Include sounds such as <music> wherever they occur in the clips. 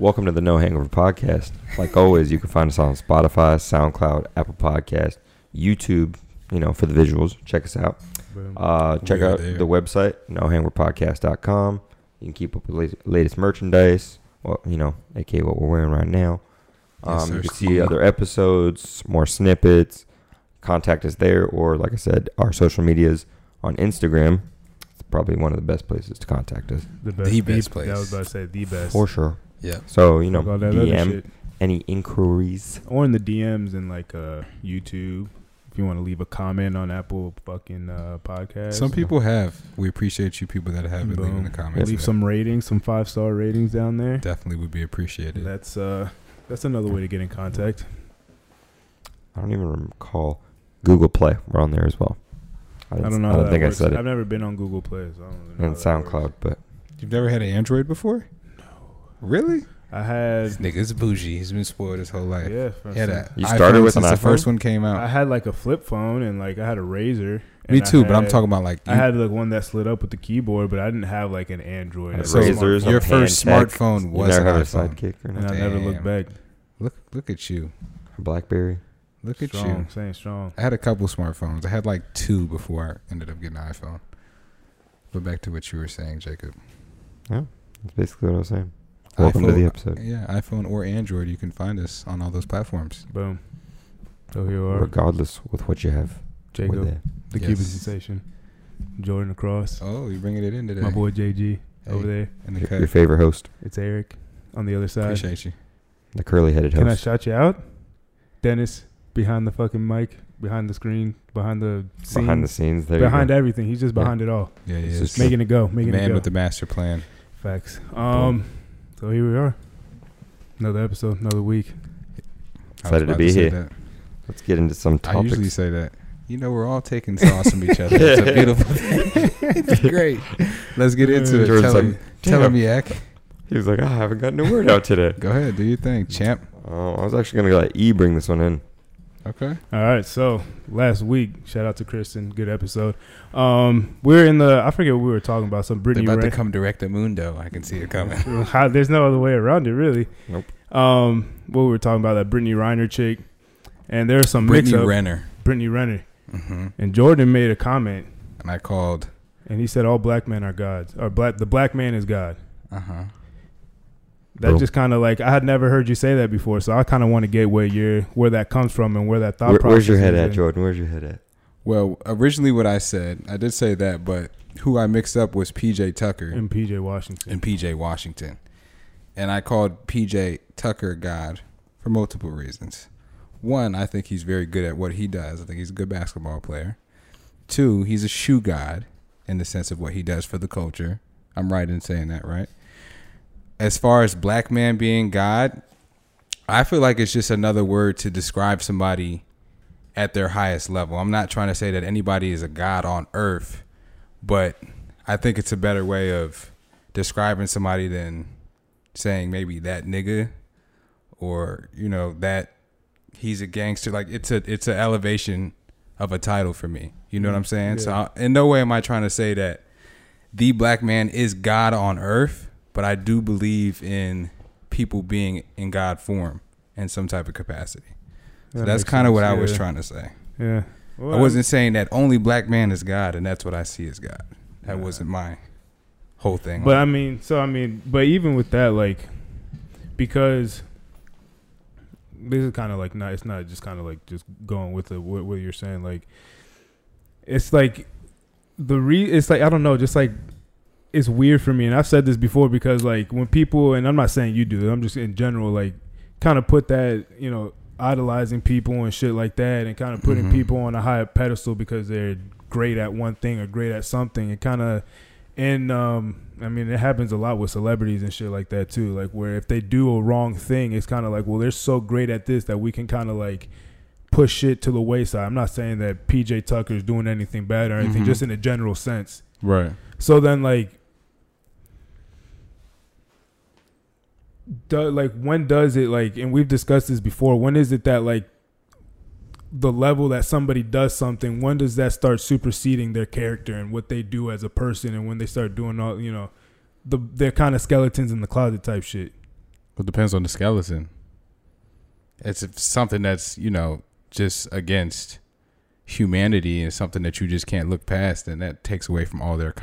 Welcome to the No Hangover Podcast. Like always, you can find us on Spotify, SoundCloud, Apple Podcast, YouTube. You know, for the visuals, check us out. Uh, check out there. the website, nohangoverpodcast.com. You can keep up with latest, latest merchandise. Well, you know, aka what we're wearing right now. Um, sir. you can see other episodes, more snippets. Contact us there, or like I said, our social medias on Instagram. It's probably one of the best places to contact us the best, the best place. I was about to say the best. for sure. Yeah. So you know, Fuck all that other DM shit. any inquiries. or in the DMs and like uh YouTube. If you want to leave a comment on Apple fucking uh, podcast, Some people have. We appreciate you people that have been leaving Boom. the comments. leave some ratings, some five star ratings down there. Definitely would be appreciated. That's uh that's another way to get in contact. I don't even recall Google Play. We're on there as well. I, I don't know. I how don't that think works. I said it. I've it. never been on Google Play, so I don't really know And how that works. SoundCloud, but You've never had an Android before? No. Really? I had This nigga's bougie. He's been spoiled his whole life. yeah. He had a You started with an since the iPhone? first one came out. I had like a flip phone and like I had a Razr. Me and I too, but I'm talking about like I had like one that slid up with the keyboard, but I didn't have like an Android. Had a so razors, smartphone. your no first hand tech. smartphone you was never an have a iPhone. sidekick or and. I never looked back. Look, look at you. BlackBerry. Look at Strong, you. saying strong. I had a couple smartphones. I had like two before I ended up getting an iPhone. But back to what you were saying, Jacob. Yeah, that's basically what I was saying. Welcome to the iPhone- episode. Yeah, iPhone or Android, you can find us on all those platforms. Boom. So here we are, Regardless with what you have. with Jacob, it. the Yes. Cuban sensation, Jordan across, Oh, you're bringing it in today. my boy JG Hey, over there. in the Your, cut. your favorite host, It's Eric on the other side. Appreciate you. the curly-headed host. Can I shout you out? Dennis behind the fucking mic, behind the screen, behind the scenes, behind the scenes. There behind you go. everything. He's just Yeah. behind it all, Yeah, he This is. is making it go, making it go. Man with the master plan. Facts. Um, so here we are. Another episode, another week. Excited to be say here. that. Let's get into some I usually topics. say that. You know, we're all taking sauce from each other. It's a <laughs> beautiful thing. <laughs> it's great. Let's get into it. Jordan's Tell like, him, tell him, Yak. He was like, "Oh, I haven't gotten a word out today. Go ahead, do your thing, champ. Oh, I was actually gonna let E bring this one in. Okay. All right, so last week, shout out to Kristen, good episode. Um, we're in the I forget what we were talking about. Some They're Brittany about to come direct to Mundo. I can see it coming. <laughs> There's no other way around it, really. Nope. Um, what we were talking about that Brittany Reiner chick, and there's some Brittany mix up. Renner. Brittany Renner, hmm and Jordan made a comment, And I called. and he said all black men are gods, or black the black man is God. Uh huh. That Boom. just kind of like I had never heard you say that before, so I kind of want to get where you're where that comes from and where that thought Where, process. where's your head is at, in. Jordan? Where's your head at? Well, originally what I said, I did say that, but who I mixed up was PJ Tucker In PJ Washington. and PJ Washington. And I called PJ Tucker God for multiple reasons. One, I think he's very good at what he does. I think he's a good basketball player. Two, he's a shoe god in the sense of what he does for the culture. I'm right in saying that, right? As far as black man being God, I feel like it's just another word to describe somebody at their highest level. I'm not trying to say that anybody is a god on earth, but I think it's a better way of describing somebody than saying maybe that nigga or you know that he's a gangster. Like it's a it's an elevation of a title for me. You know what i'm saying? So I, in no way am i trying to say that the black man is god on earth but i do believe in people being in god form in some type of capacity so That that's kind of what i was trying to say Yeah. Well, i wasn't saying that only black man is god and that's what i see as god that Yeah. wasn't my whole thing But I mean, so I mean, but even with that, like, because this is kind of like not, it's not just kind of like just going with the what, what you're saying. Like, it's like the re, it's like I don't know, just like it's weird for me, and I've said this before because like when people, and I'm not saying you do, it, I'm just in general, like, kind of put that, you know, idolizing people and shit like that, and kind of putting Mhm. people on a higher pedestal because they're great at one thing or great at something, and kind of and um I mean it happens a lot with celebrities and shit like that too. Like where if they do a wrong thing, it's kind of like, well, they're so great at this that we can kind of like push shit to the wayside. I'm not saying that PJ Tucker's doing anything bad or anything, Mhm. just in a general sense. right So then like do, like when does it like and we've discussed this before, when is it that like the level that somebody does something, when does that start superseding their character and what they do as a person and when they start doing all you know, the they're kind of skeletons in the closet type shit. It depends on the skeleton. It's something that's you know just against humanity and something that you just can't look past, and that takes away from all their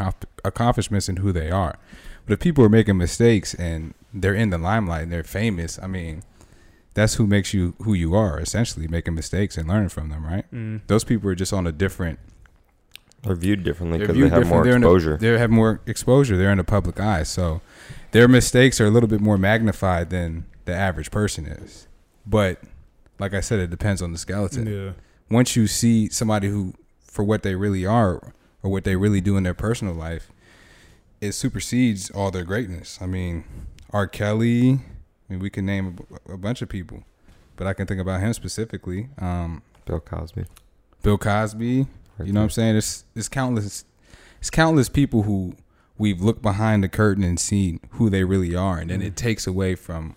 accomplishments and who they are. But if people are making mistakes and they're in the limelight and they're famous, I mean, that's who makes you who you are. Essentially, making mistakes and learning from them, right? Mm. Those people are just on a different. They're viewed differently because they have different. more They're in the- exposure. they have more exposure. They're in the public eye, so their mistakes are a little bit more magnified than the average person is. But like I said, it depends on the skeleton. Yeah. Once you see somebody who, for what they really are or what they really do in their personal life, it supersedes all their greatness. I mean, R. Kelly. I mean, we can name a, a bunch of people, but I can think about him specifically. Um, Bill Cosby. Bill Cosby. You know what I'm saying? It's it's countless it's countless people who we've looked behind the curtain and seen who they really are and then it takes away from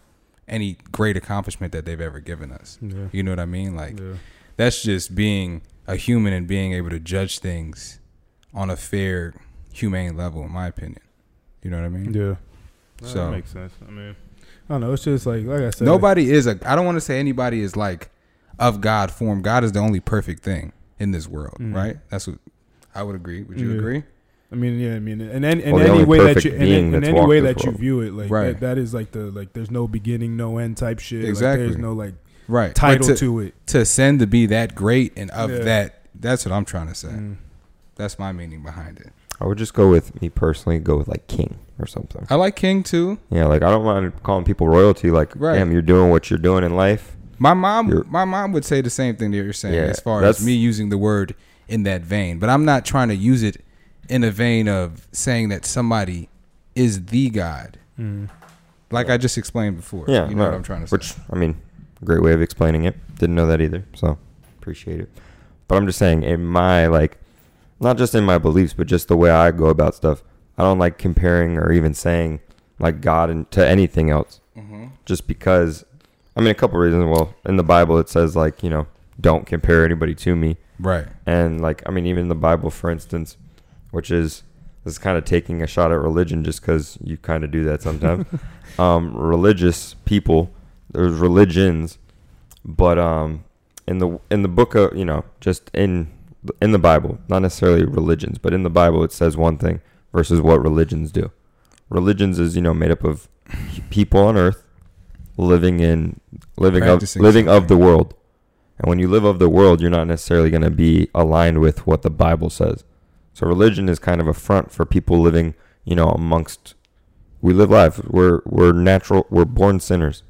any great accomplishment that they've ever given us. Yeah. You know what I mean? Like yeah. that's just being a human and being able to judge things on a fair, humane level, in my opinion. You know what I mean? Yeah. No, So- that makes sense. I mean, I don't know. It's just like like I said. Nobody is a. I don't want to say anybody is like of God form. God is the only perfect thing in this world, Mhm. right? That's what I would agree. Would you Yeah. agree? I mean, yeah. I mean, and in, in Well, any way that you in, in any way this that you view it, like Right. that, that is like the like there's no beginning, no end type shit. Exactly. Like, there's no like Right. title But to, to it. to ascend to be that great and of Yeah. that. That's what I'm trying to say. Mm. That's my meaning behind it. I would just go with me personally. Go with like king or something. I like King too. Yeah, like I don't mind calling people royalty. Like, Right. damn, you're doing what you're doing in life. My mom, You're- my mom would say the same thing that you're saying Yeah, as far as me using the word in that vein. But I'm not trying to use it in a vein of saying that somebody is the God. Mm. Like I just explained before. Yeah, you know no, what I'm trying to say. Which I mean, great way of explaining it. Didn't know that either, so appreciate it. But I'm just saying, in my like, not just in my beliefs, but just the way I go about stuff. I don't like comparing or even saying like God and to anything else, hmm just because. I mean, a couple reasons. Well, in the Bible, it says like you know, don't compare anybody to me. Right. And like, I mean, even the Bible, for instance, which is this is kind of taking a shot at religion, just because you kind of do that sometimes. <laughs> um, religious people, there's religions, but um, in the in the book of you know, just in in the Bible, not necessarily religions, but in the Bible, it says one thing versus what religions do. Religions is you know made up of people on earth living in living of living of the world. And when you live of the world, you're not necessarily going to be aligned with what the Bible says. So religion is kind of a front for people living, you know, amongst. We live life. We're we're natural. We're born sinners.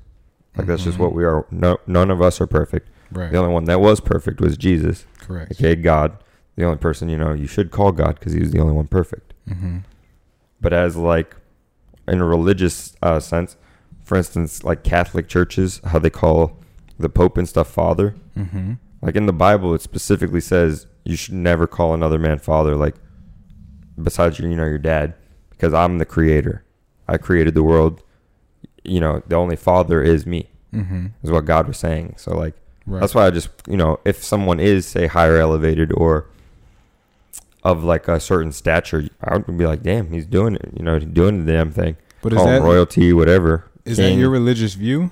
Like that's just Mhm. what we are. No, none of us are perfect. Right. The only one that was perfect was Jesus, Correct. aka God. The only person you know you should call God because he was the only one perfect. Mm-hmm. But as like in a religious uh, sense, for instance, like Catholic churches, how they call the Pope and stuff Father. Mm-hmm. Like in the Bible, it specifically says you should never call another man father, like besides your, you know, your dad, because I'm the creator. I created the world. You know, the only father is me, Mm-hmm. is what God was saying. So like Right. that's why I just, you know, if someone is say higher elevated or of like a certain stature, I would be like, damn, he's doing it. You know, he's doing the damn thing. but is Call him that royalty, whatever. is that your religious view?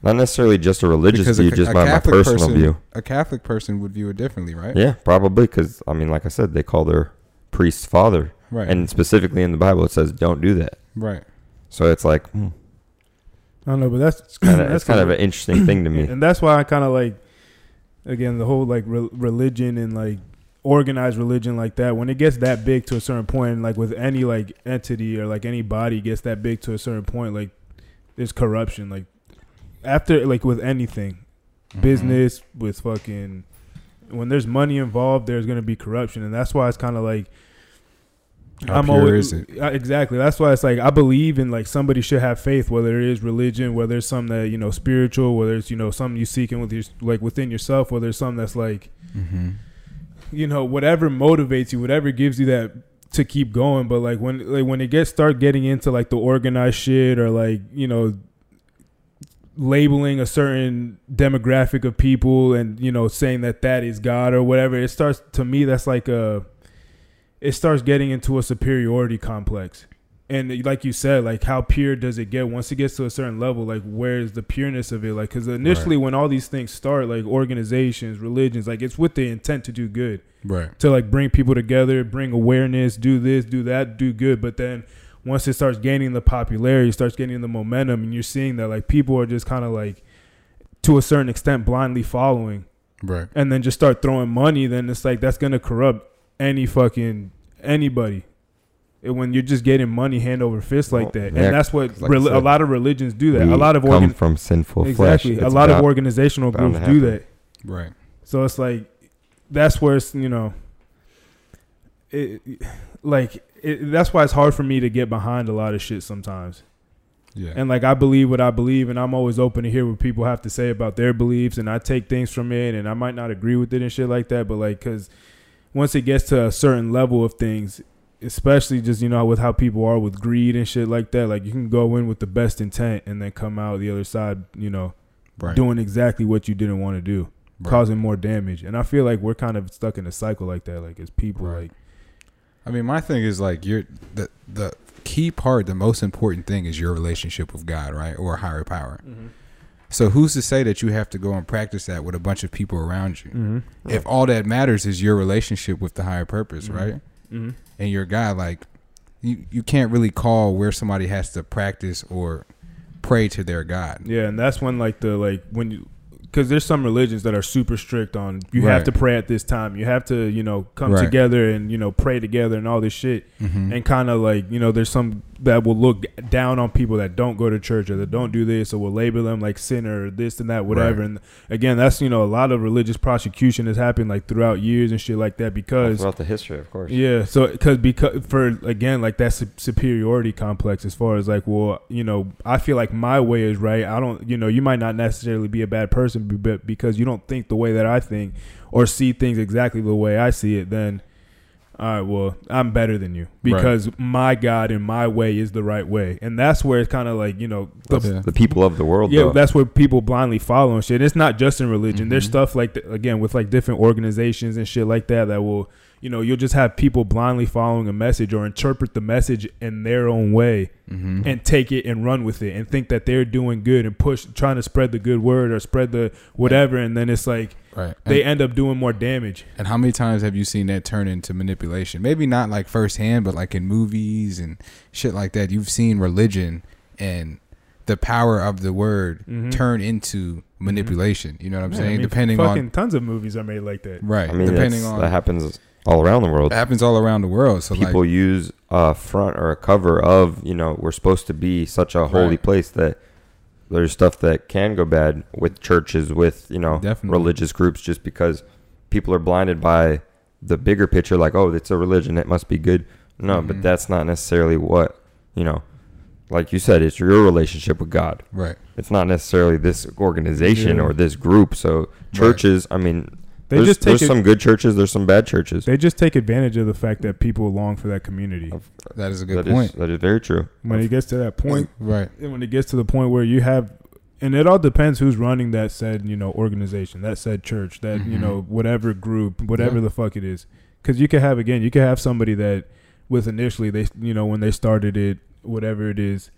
Not necessarily just a religious Because view, a, just a my, my personal person, view. a Catholic person would view it differently, right? Yeah, probably because I mean, like I said, they call their priest father, Right. and specifically in the Bible it says don't do that. right. So it's like hmm, I don't know, but that's kind of <clears throat> that's kind of an interesting thing to me. <clears throat> and that's why I kind of like, again, the whole like re- religion and like organized religion like that. When it gets that big to a certain point, like with any like entity or like any body gets that big to a certain point, like there's corruption. Like after like with anything, Mhm. business with fucking when there's money involved, there's gonna be corruption, and that's why it's kind of like How I'm always exactly. That's why it's like I believe in like somebody should have faith, whether it is religion, whether it's something that you know spiritual, whether it's you know something you seeking with your like within yourself, whether it's something that's like Mm-hmm. you know whatever motivates you, whatever gives you that to keep going. But like when like when it gets start getting into like the organized shit or like you know labeling a certain demographic of people and you know saying that that is God or whatever, it starts to me that's like a it starts getting into a superiority complex. and like you said, like how pure does it get? Once it gets to a certain level, like where's the pureness of it? Like, because initially when all these things start, like organizations, religions, like it's with the intent to do good, Right. to like bring people together, bring awareness, do this, do that, do good. But then once it starts gaining the popularity, starts getting the momentum, and you're seeing that like people are just kind of like to a certain extent blindly following Right. and then just start throwing money, then it's like that's gonna corrupt any fucking anybody. And when you're just getting money hand over fist like that, yeah, and that's what like I rel- a lot of religions do that. We a lot of come from sinful exactly flesh. a It's lot of organizational groups do that. Right. So it's like that's where it's you know, it, like it, that's why it's hard for me to get behind a lot of shit sometimes. Yeah. And like I believe what I believe, and I'm always open to hear what people have to say about their beliefs, and I take things from it, and I might not agree with it and shit like that, but like because once it gets to a certain level of things, especially just you know with how people are with greed and shit like that, like you can go in with the best intent and then come out the other side, you know, right. doing exactly what you didn't want to do, Right. causing more damage. And I feel like we're kind of stuck in a cycle like that, like as people, Right. like I mean, my thing is like you're the the key part, the most important thing is your relationship with God, right, or higher power. Mm-hmm. So who's to say that you have to go and practice that with a bunch of people around you? mm-hmm. If all that matters is your relationship with the higher purpose, Mhm. right, Mm-hmm. and your God, like you you can't really call where somebody has to practice or pray to their God. Yeah, and that's when like the like when you because there's some religions that are super strict on you have to pray at this time. You have to you know come Right. together and you know pray together and all this shit. Mm-hmm. And kind of like you know there's some that will look down on people that don't go to church or that don't do this or will label them like sinner or this and that whatever. Right. And again, that's you know a lot of religious prosecution has happened like throughout years and shit like that because throughout the history, of course. yeah, so because because for again like that su- superiority complex as far as like well you know I feel like my way is right. I don't you know you might not necessarily be a bad person, but because you don't think the way that I think or see things exactly the way I see it, then all right, well I'm better than you because my God and my way is the right way, and that's where it's kind of like you know the, Yeah. The people of the world, yeah, though. that's where people blindly follow and shit. And it's not just in religion. There's Mhm. stuff like th- again with like different organizations and shit like that that will, you know, you'll just have people blindly following a message or interpret the message in their own way Mm-hmm. and take it and run with it and think that they're doing good and push trying to spread the good word or spread the whatever and then it's like right. they And, end up doing more damage. and how many times have you seen that turn into manipulation? Maybe not like firsthand, but like in movies and shit like that. You've seen religion and the power of the word Mhm. turn into manipulation. You know what I'm Yeah, I saying? mean, Depending fucking on tons of movies are made like that. right. I mean, depending on that happens all around the world. it happens all around the world. So People like, use a front or a cover of, you know, we're supposed to be such a holy Right. place that there's stuff that can go bad with churches, with, you know, Definitely. religious groups, just because people are blinded by the bigger picture, like, oh, it's a religion, it must be good. No, Mhm. but that's not necessarily what, you know, like you said, it's your relationship with God. right. It's not necessarily this organization Yeah. or this group. So churches, I mean, They there's, just take there's it, some good churches, there's some bad churches. they just take advantage of the fact that people long for that community. That is a good That is- point. that is very true. When it gets to that point, <clears throat> Right. and when it gets to the point where you have and it all depends who's running that said you know organization that said church that you Mhm. know whatever group whatever Yeah. the fuck it is because you could have again you could have somebody that with initially they you know when they started it whatever it is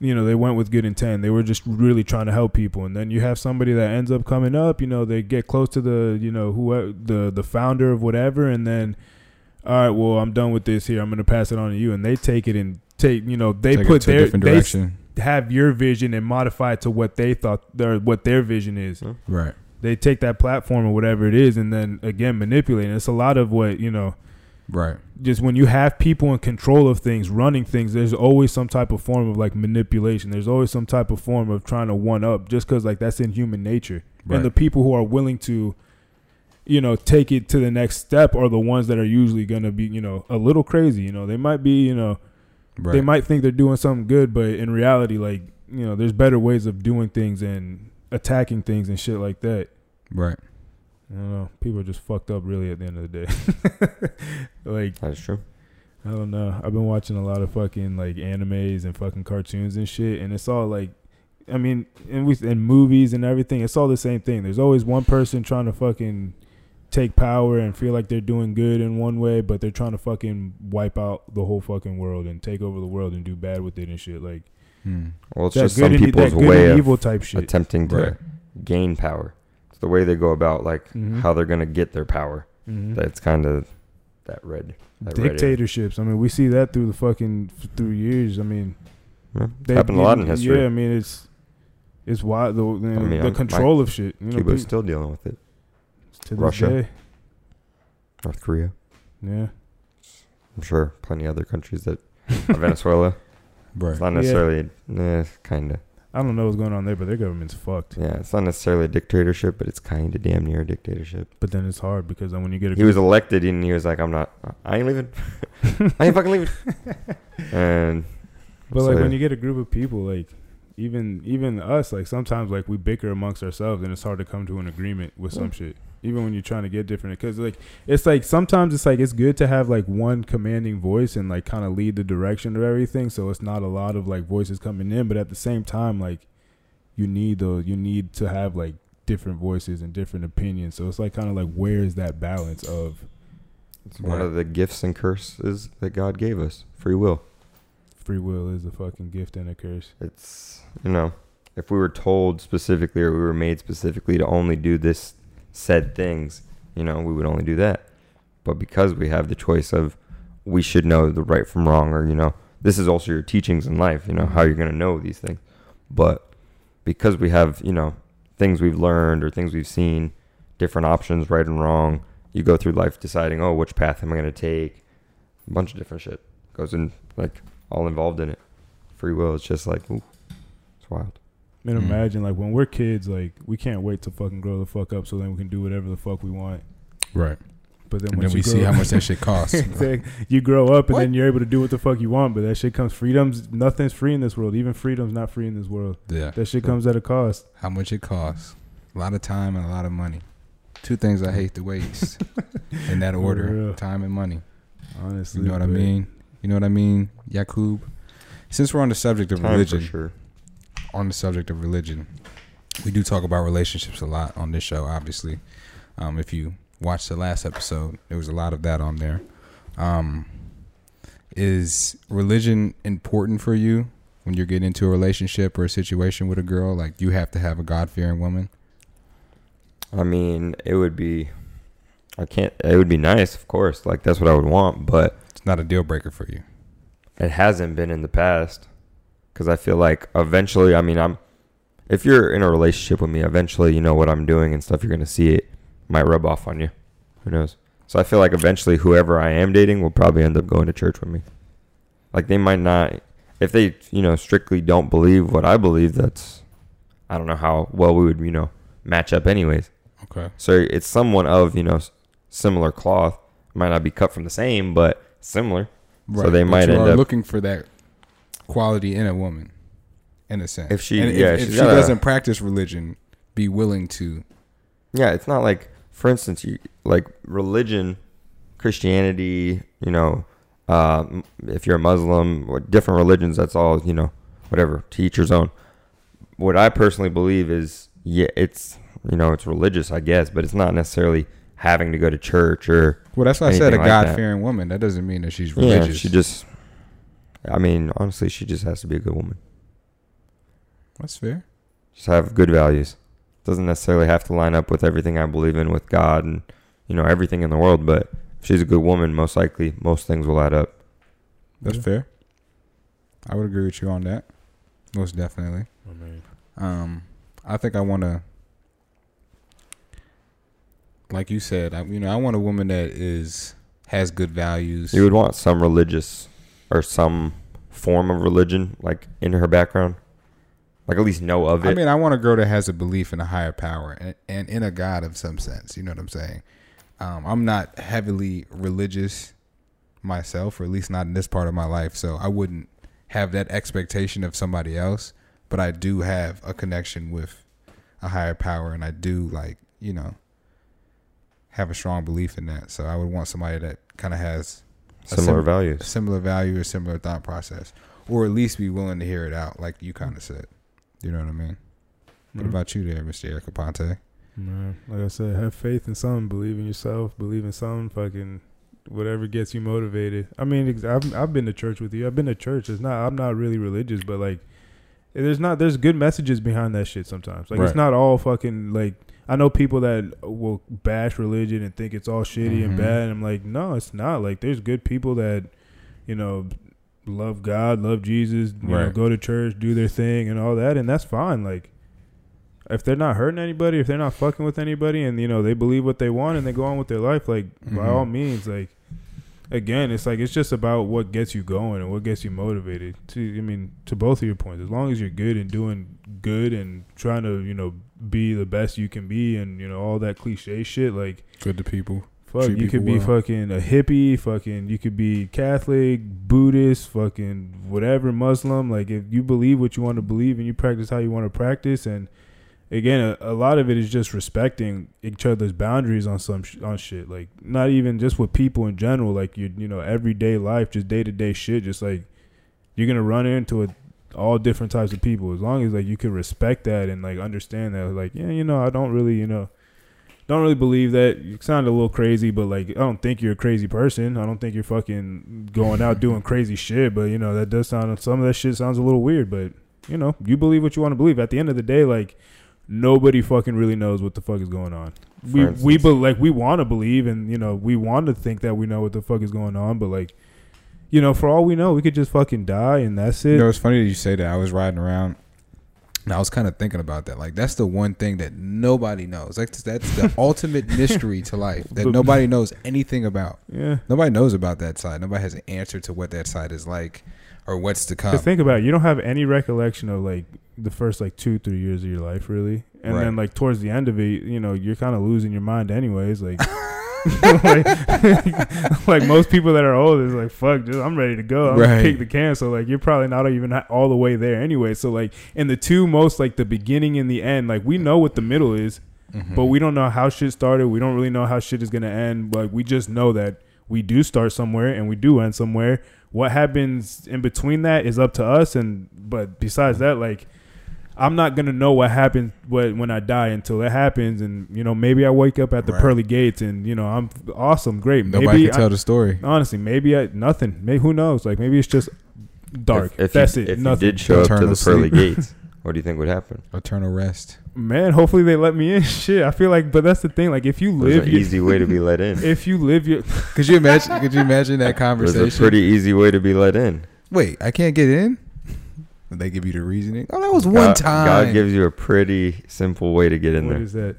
you know they went with good intent they were just really trying to help people and then you have somebody that ends up coming up you know they get close to the you know who the the founder of whatever and then all right well i'm done with this here i'm gonna pass it on to you and they take it and take you know they Take it put to a their different they direction. have your vision and modify it to what they thought their what their vision is. Hmm. Right. They take that platform or whatever it is and then again manipulate. And it's a lot of what, you know, Right. just when you have people in control of things, running things, there's always some type of form of like manipulation. There's always some type of form of trying to one up just cuz like that's in human nature. Right. And the people who are willing to you know, take it to the next step are the ones that are usually going to be, you know, a little crazy, you know. They might be, you know, right. they might think they're doing something good, but in reality, like you know, there's better ways of doing things and attacking things and shit like that. Right. I don't know. People are just fucked up, really, at the end of the day. <laughs> like That is true. I don't know. I've been watching a lot of fucking like animes and fucking cartoons and shit, and it's all like, I mean, and we and movies and everything. It's all the same thing. There's always one person trying to fucking take power and feel like they're doing good in one way, but they're trying to fucking wipe out the whole fucking world and take over the world and do bad with it and shit. Like Hmm. Well, it's just some people's that way and of evil type shit. attempting to Right. gain power. The way they go about like Mhm. how they're gonna get their power. Mhm. That's kind of that red. That red. Dictatorships. I mean, we see that through the fucking through years. I mean, Yeah, they happened a lot in history. Yeah, I mean, it's it's wild. The, you know, mean, the I'm- control of shit. You know, Cuba's pe- still dealing with it. to Russia. day. North Korea. Yeah. I'm sure plenty other countries that <laughs> Venezuela. Right. It's not Yeah. necessarily, eh, kind of. I don't know what's going on there, but their government's fucked. Yeah, it's not necessarily a dictatorship, but it's kind of damn near a dictatorship. But then it's hard because then when you get a He was elected and he was like, "I'm not. I ain't leaving. <laughs> I ain't fucking leaving." <laughs> and But So, like when you get a group of people, like even even us, like sometimes like we bicker amongst ourselves, and it's hard to come to an agreement with some shit. Even when you're trying to get different, because like it's like sometimes it's like it's good to have like one commanding voice and like kind of lead the direction of everything. So it's not a lot of like voices coming in, but at the same time, like you need those, you need to have like different voices and different opinions. So it's like kind of like where is that balance of it's one of the gifts and curses that God gave us: free will. free will is a fucking gift and a curse. It's you know, if we were told specifically or we were made specifically to only do this said things, you know, we would only do that. But because we have the choice of we should know the right from wrong or, you know, this is also your teachings in life, you know, how you're gonna know these things. But because we have, you know, things we've learned or things we've seen, different options, right and wrong, you go through life deciding, oh, which path am I gonna take? A bunch of different shit goes in like all involved in it. Free will is just like ooh, it's wild. And Mhm. imagine like when we're kids, like we can't wait to fucking grow the fuck up so then we can do whatever the fuck we want. Right. But then And then we you see grow how much that <laughs> shit costs. Exactly. you grow up and What? then you're able to do what the fuck you want, but that shit comes freedom's nothing's free in this world. Even freedom's not free in this world. yeah. That shit comes at a cost. How much it costs? A lot of time and a lot of money. Two things I hate to waste <laughs> in that order: time and money. Honestly. You know what I mean? You know what I mean, Yakub? Since we're on the subject of Time religion, for sure. On the subject of religion, we do talk about relationships a lot on this show. Obviously, um, if you watched the last episode, there was a lot of that on there. Um, is religion important for you when you're getting into a relationship or a situation with a girl? Like, you have to have a God fearing woman. I mean, it would be I can't it would be nice, of course. Like that's what I would want, but It's not a deal breaker for you. it hasn't been in the past cuz I feel like eventually, I mean, I'm if you're in a relationship with me, eventually you know what I'm doing and stuff, you're going to see it might rub off on you. Who knows? So I feel like eventually whoever I am dating will probably end up going to church with me. Like they might not if they, you know, strictly don't believe what I believe, that's I don't know how well we would, you know, match up anyways. Okay. So it's someone of you know similar cloth. Might not be cut from the same, but similar. Right. So they might end up- looking for that quality in a woman, in a sense. If she- And yeah, if, if she gotta- doesn't practice religion, be willing to. Yeah, it's not like, for instance, you like religion, Christianity. You know, uh, if you're a Muslim or different religions, that's all you know. Whatever, to each your own. What I personally believe is, yeah, it's you know, it's religious, I guess, but it's not necessarily having to go to church or Well, that's why I said a like. God fearing woman. That doesn't mean that she's religious. yeah. religious. She just, I mean, honestly, she just has to be a good woman. that's fair. just have good values. Doesn't necessarily have to line up with everything I believe in with God and you know everything in the world, but if she's a good woman, most likely most things will add up. That's Yeah. fair. I would agree with you on that. Most definitely. I mean, Um, I think I want to, like you said, I, you know, I want a woman that is has good values. You would want some religious or some form of religion like in her background, like at least know of it. I mean, I want a girl that has a belief in a higher power and, and in a God of some sense. You know what I'm saying? Um, I'm not heavily religious myself, or at least not in this part of my life. So I wouldn't have that expectation of somebody else. But I do have a connection with a higher power, and I do like you know have a strong belief in that. So I would want somebody that kind of has Similar sim- values. similar value or similar thought process, or at least be willing to hear it out, like you kind of said. You know what I mean? What Mhm. about you there, Mr. Eric Aponte? Man, like I said, have faith in something. Believe in yourself. Believe in something. Fucking whatever gets you motivated. I mean, I've I've been to church with you. I've been to church. It's not. I'm not really religious, but like, there's not. There's good messages behind that shit sometimes. Like Right. it's not all fucking like. I know people that will bash religion and think it's all shitty and Mhm. bad. And I'm like, no, it's not. Like, there's good people that, you know, love God, love Jesus, you know, go to church, do their thing, and all that, and that's fine. Like, if they're not hurting anybody, if they're not fucking with anybody, and you know they believe what they want and they go on with their life, like by Mhm. all means, like again, it's like it's just about what gets you going and what gets you motivated. To I mean, to both of your points, as long as you're good and doing good and trying to you know be the best you can be, and you know all that cliche shit, like Good to people. Fuck, Treat you could be well. fucking a hippie, fucking you could be Catholic, Buddhist, fucking whatever Muslim. Like if you believe what you want to believe and you practice how you want to practice, and again, a, a lot of it is just respecting each other's boundaries on some sh- on shit. Like not even just with people in general, like your you know everyday life, just day to day shit. Just like you're gonna run into it, all different types of people. As long as like you can respect that and like understand that, like yeah, you know, I don't really you know don't really believe that. You sound a little crazy, but like I don't think you're a crazy person. I don't think you're fucking going out doing crazy shit. But you know that does sound. Some of that shit sounds a little weird. But you know, you believe what you want to believe. At the end of the day, like nobody fucking really knows what the fuck is going on. We For we instance. be, like we want to believe, and you know we want to think that we know what the fuck is going on. But like, you know, for all we know, we could just fucking die, and that's it. You know, it's funny that you say that. I was riding around and I was kind of thinking about that. Like, that's the one thing that nobody knows. Like, that's the <laughs> ultimate mystery to life that nobody knows anything about. yeah. Nobody knows about that side. Nobody has an answer to what that side is like or what's to come. Think about it. You don't have any recollection of like the first like two, three years of your life, really. And Right. then like towards the end of it, you know, you're kind of losing your mind anyways. Like, <laughs> <laughs> like, <laughs> like most people that are old is like, fuck, just, I'm ready to go. I'm gonna Right. kick the can. So like, you're probably not even all the way there anyway. So like, in the two most like the beginning and the end, like we know what the middle is, Mhm. but we don't know how shit started. We don't really know how shit is gonna end. Like we just know that we do start somewhere and we do end somewhere. What happens in between that is up to us. And but besides that, like I'm not gonna know what happens when I die until it happens. And you know maybe I wake up at the Right. pearly gates and you know I'm awesome, great. Nobody maybe can tell I, the story. honestly maybe I, nothing. Maybe who knows? Like maybe it's just dark. If, if That's you, it. If nothing. you did show up to Eternal the pearly gates, <laughs> what do you think would happen? Eternal rest. Man, hopefully they let me in. <laughs> Shit, I feel like, but that's the thing. Like if you live, an your- easy way to be let in. <laughs> if you live your Could you imagine? could you imagine that There's conversation? a pretty easy way to be let in. Wait, I can't get in. They give you the reasoning. Oh, that was one God, time. God gives you a pretty simple way to get in what there. is that?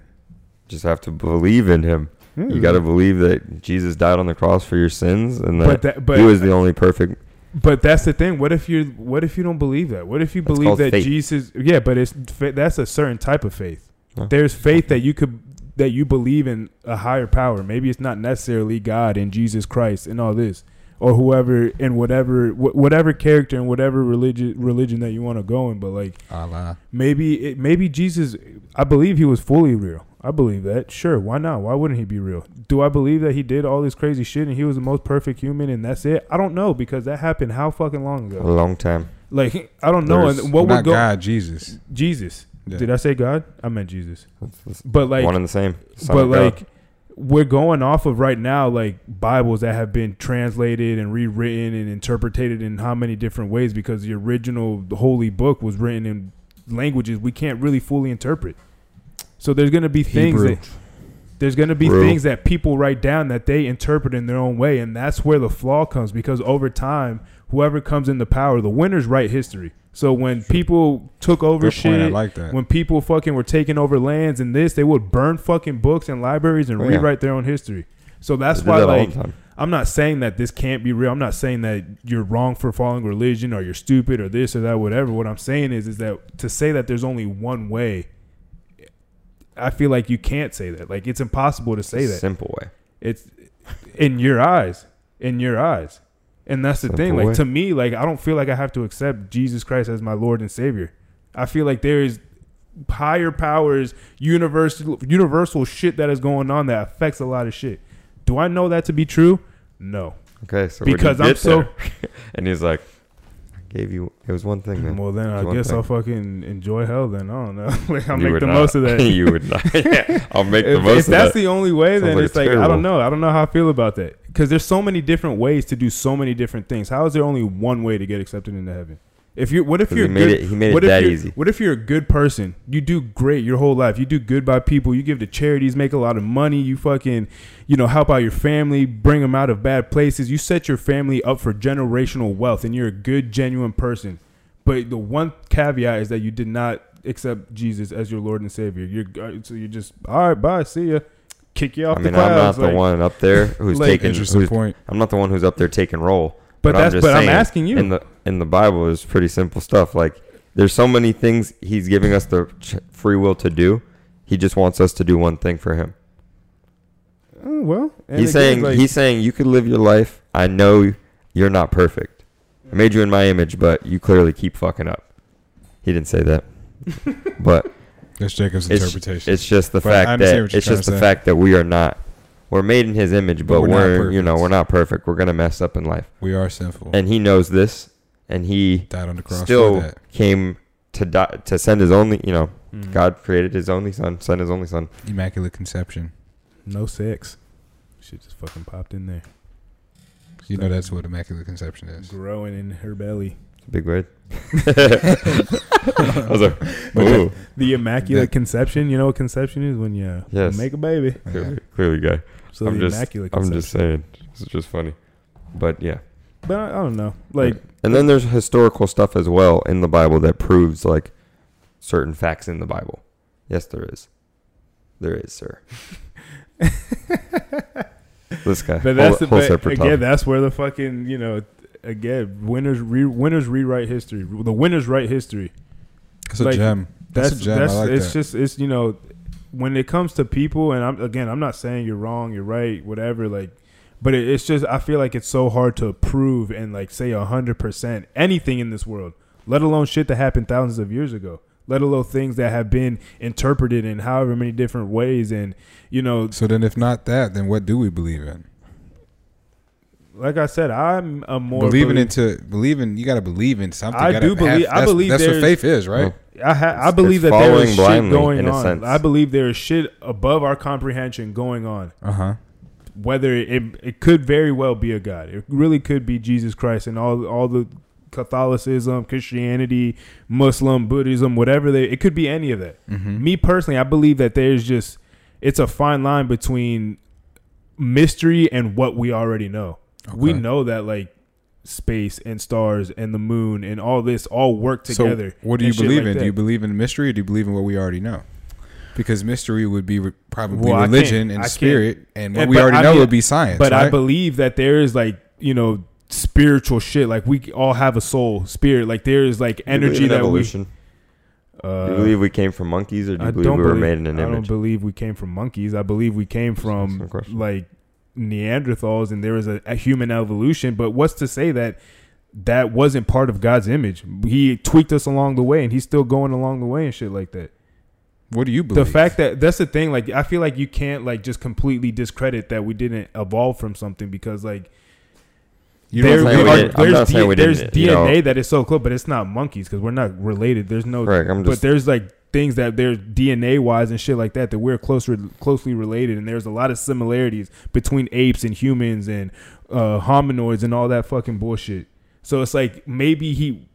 Just have to believe in Him. You hmm. got to believe that Jesus died on the cross for your sins, and But that, that, but He was the only perfect. but that's the thing. What if you what if you don't believe that? What if you believe that faith. Jesus? Yeah, but it's that's a certain type of faith. Huh. There's faith that you could that you believe in a higher power. Maybe it's not necessarily God and Jesus Christ and all this, or whoever in whatever wh- whatever character and whatever religion religion that you want to go in. But like Allah. maybe it, maybe Jesus. I believe he was fully real. I believe that. Sure, why not? Why wouldn't he be real? Do I believe that he did all this crazy shit and he was the most perfect human and that's it? I don't know because that happened how fucking long ago? A long time. Like I don't know. There's- And what would go? God, Jesus. Jesus. Yeah. Did I say God? I meant Jesus. That's- that's But like, one and the same. Son but of God. We're going off of right now like Bibles that have been translated and rewritten and interpreted in how many different ways because the original holy book was written in languages we can't really fully interpret. So there's gonna be things Hebrew. that there's going to be True. things that people write down that they interpret in their own way and that's where the flaw comes because over time whoever comes into power the winners write history so when people took over Good shit point. I like that. when people fucking were taking over lands and this they would burn fucking books and libraries and Oh, yeah. rewrite their own history so that's why that like. I'm not saying that this can't be real. I'm not saying that you're wrong for following religion or you're stupid or this or that, whatever. What I'm saying is, is that to say that there's only one way, I feel like you can't say that. Like it's impossible to say that. Simple way. It's in your eyes, in your eyes, and that's the thing. Like to me, like I don't feel like I have to accept Jesus Christ as my Lord and Savior. I feel like there is higher powers, universal, universal shit that is going on that affects a lot of shit. Do I know that to be true? No. Okay, so Because I'm so- <laughs> and he's like, gave you. It was one thing. Man. Well, then I guess thing. I'll fucking enjoy hell. Then I don't know. <laughs> like I'll You make the not. most of that. <laughs> you would not. <laughs> Yeah, I'll make the most if that's that. the only way, Sounds then like it's like I don't know. I don't know how I feel about that because there's so many different ways to do so many different things. How is there only one way to get accepted into heaven? If you, what if you're he made good, it. He made what it if that you're, easy. What if you're a good person? You do great your whole life. You do good by people. You give to charities, make a lot of money. You fucking, you know, help out your family, bring them out of bad places. You set your family up for generational wealth, and you're a good, genuine person. But the one caveat is that you did not accept Jesus as your Lord and Savior. You're uh, so you're just all right. Bye. See ya. Kick you off I the mean, I'm not clouds. the one up there <laughs> who's like, taking. Interesting Who's, point. I'm not the one who's up there taking roll. But I'm that's just but I'm asking you. In the in the Bible is pretty simple stuff. Like there's so many things He's giving us the ch- free will to do. He just wants us to do one thing for Him. Oh, well, he's again, saying like- he's saying you could live your life. I know you're not perfect. I made you in my image, but you clearly keep fucking up. He didn't say that, <laughs> but That's Jacob's It's- interpretation. it's just the But fact that it's just the say. fact that we are not. We're made in His image, but, But we're not we're, you know perfect. we're not perfect. We're gonna mess up in life, we are sinful. and He knows this, and He died on the cross still that. came to die to send His only. You know, Mhm. God created His only Son, sent His only Son. Immaculate conception. no sex. Shit just fucking popped in there, You know that's what immaculate conception is. growing in her belly. Big word. <laughs> I was like, ooh, The immaculate That- conception. You know what conception is when you Yes. make a baby. clearly, clearly, guy. So I'm the just, immaculate I'm just saying. it's just funny, but yeah. But I, I don't know. Like and then there's historical stuff as well in the Bible that proves like certain facts in the Bible. Yes, there is. There is, sir. <laughs> this guy. But that's whole, the whole but again. topic. That's where the fucking you know again winners re, winners rewrite history. The winners write history. That's a gem. That's, That's a gem. that's I like it's that. just it's you know when it comes to people and I'm again I'm not saying you're wrong you're right whatever like but it, it's just I feel like it's so hard to prove and like say hundred percent anything in this world let alone shit that happened thousands of years ago let alone things that have been interpreted in however many different ways and you know so then, if not that, then what do we believe in? Like I said I'm a more believing belie- into believing. You got to believe in something. I You do believe- I believe that's what faith is, right? I ha- I believe that there following is shit going on. sense. I believe there is shit above our comprehension going on. Uh huh. whether it it could very well be a god. It really could be Jesus Christ and all all the Catholicism, Christianity, Muslim, Buddhism, whatever they it could be any of that. Mm-hmm. Me personally, I believe that there's just it's a fine line between mystery and what we already know. We know that like space and stars and the moon and all this all work together. So, what do you believe like in? that. Do you believe in mystery, or do you believe in what we already know? Because mystery would be re- probably Well, religion and can't- spirit, and what And- we already I know mean- would be science. But I believe that there is like you know spiritual shit. Like we all have a soul, spirit. Like there is like Do you energy in that evolution. we. Uh, do you believe we came from monkeys, or do you I believe we were believe- made in an image? I don't believe we came from monkeys. I believe we came from like Neanderthals, and there was a, a human evolution. But what's to say that that wasn't part of God's image? He tweaked us along the way, and he's still going along the way and shit like that. what do you believe? The fact that that's the thing, like I feel like you can't like just completely discredit that we didn't evolve from something because like you there, we we are- there's D- there's didn't, you know. DNA that is so close, but it's not monkeys because we're not related. There's no, Correct. I'm but just. there's like things that there's DNA wise and shit like that that we're closer closely related, and there's a lot of similarities between apes and humans and uh, hominoids and all that fucking bullshit. So it's like maybe he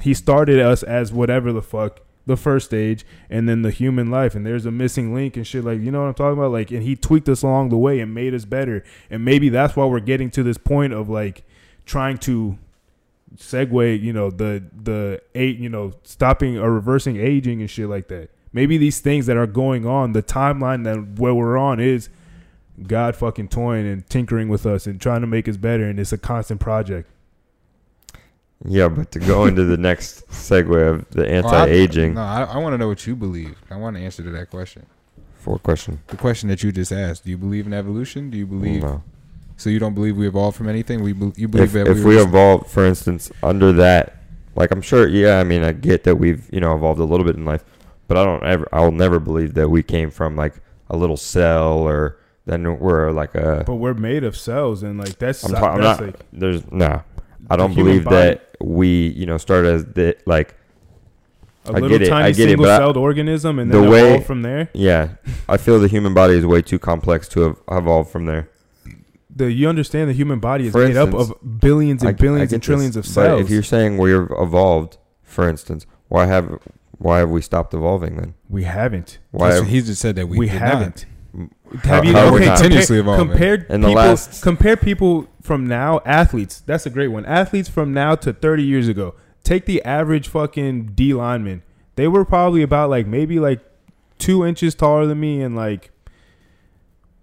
he started us as whatever the fuck the first stage and then the human life. And there's a missing link and shit like you know what I'm talking about? Like and he tweaked us along the way and made us better. And maybe that's why we're getting to this point of like trying to segue you know the the eight you know stopping or reversing aging and shit like that maybe these things that are going on the timeline that where we're on is god fucking toying and tinkering with us and trying to make us better and it's a constant project yeah, but to go into the next segue of the Oh, I- anti-aging No, I, I want to know what you believe. I want to answer to that question. for question. The question that you just asked: Do you believe in evolution? Do you believe? No. So you don't believe we evolved from anything? We be, you believe If, that if we, we were evolved, for instance, under that, like I'm sure, yeah, I mean, I get that we've you know evolved a little bit in life, but I don't ever, I will never believe that we came from like a little cell or then we're like a. but we're made of cells and like that's I'm, ta- I'm that's not. like There's no. I don't believe body- that we, you know, started as the like a I little get it, I tiny get it, single but I- celled organism and the then way- evolve from there. yeah. I feel the human body is way too complex to have evolved from there. The you understand the human body is For made up of billions and I- I billions get and trillions this, of But cells. if you're saying we're evolved, for instance, why have why have we stopped evolving then? we haven't. Why That's have, what he just said that we, We, haven't. how- Have you how okay, not? compare, Continuously evolving. compared In the last- compare people from now athletes. That's a great one. Athletes from now to 30 years ago. Take the average fucking D lineman. They were probably about like maybe like two inches taller than me and like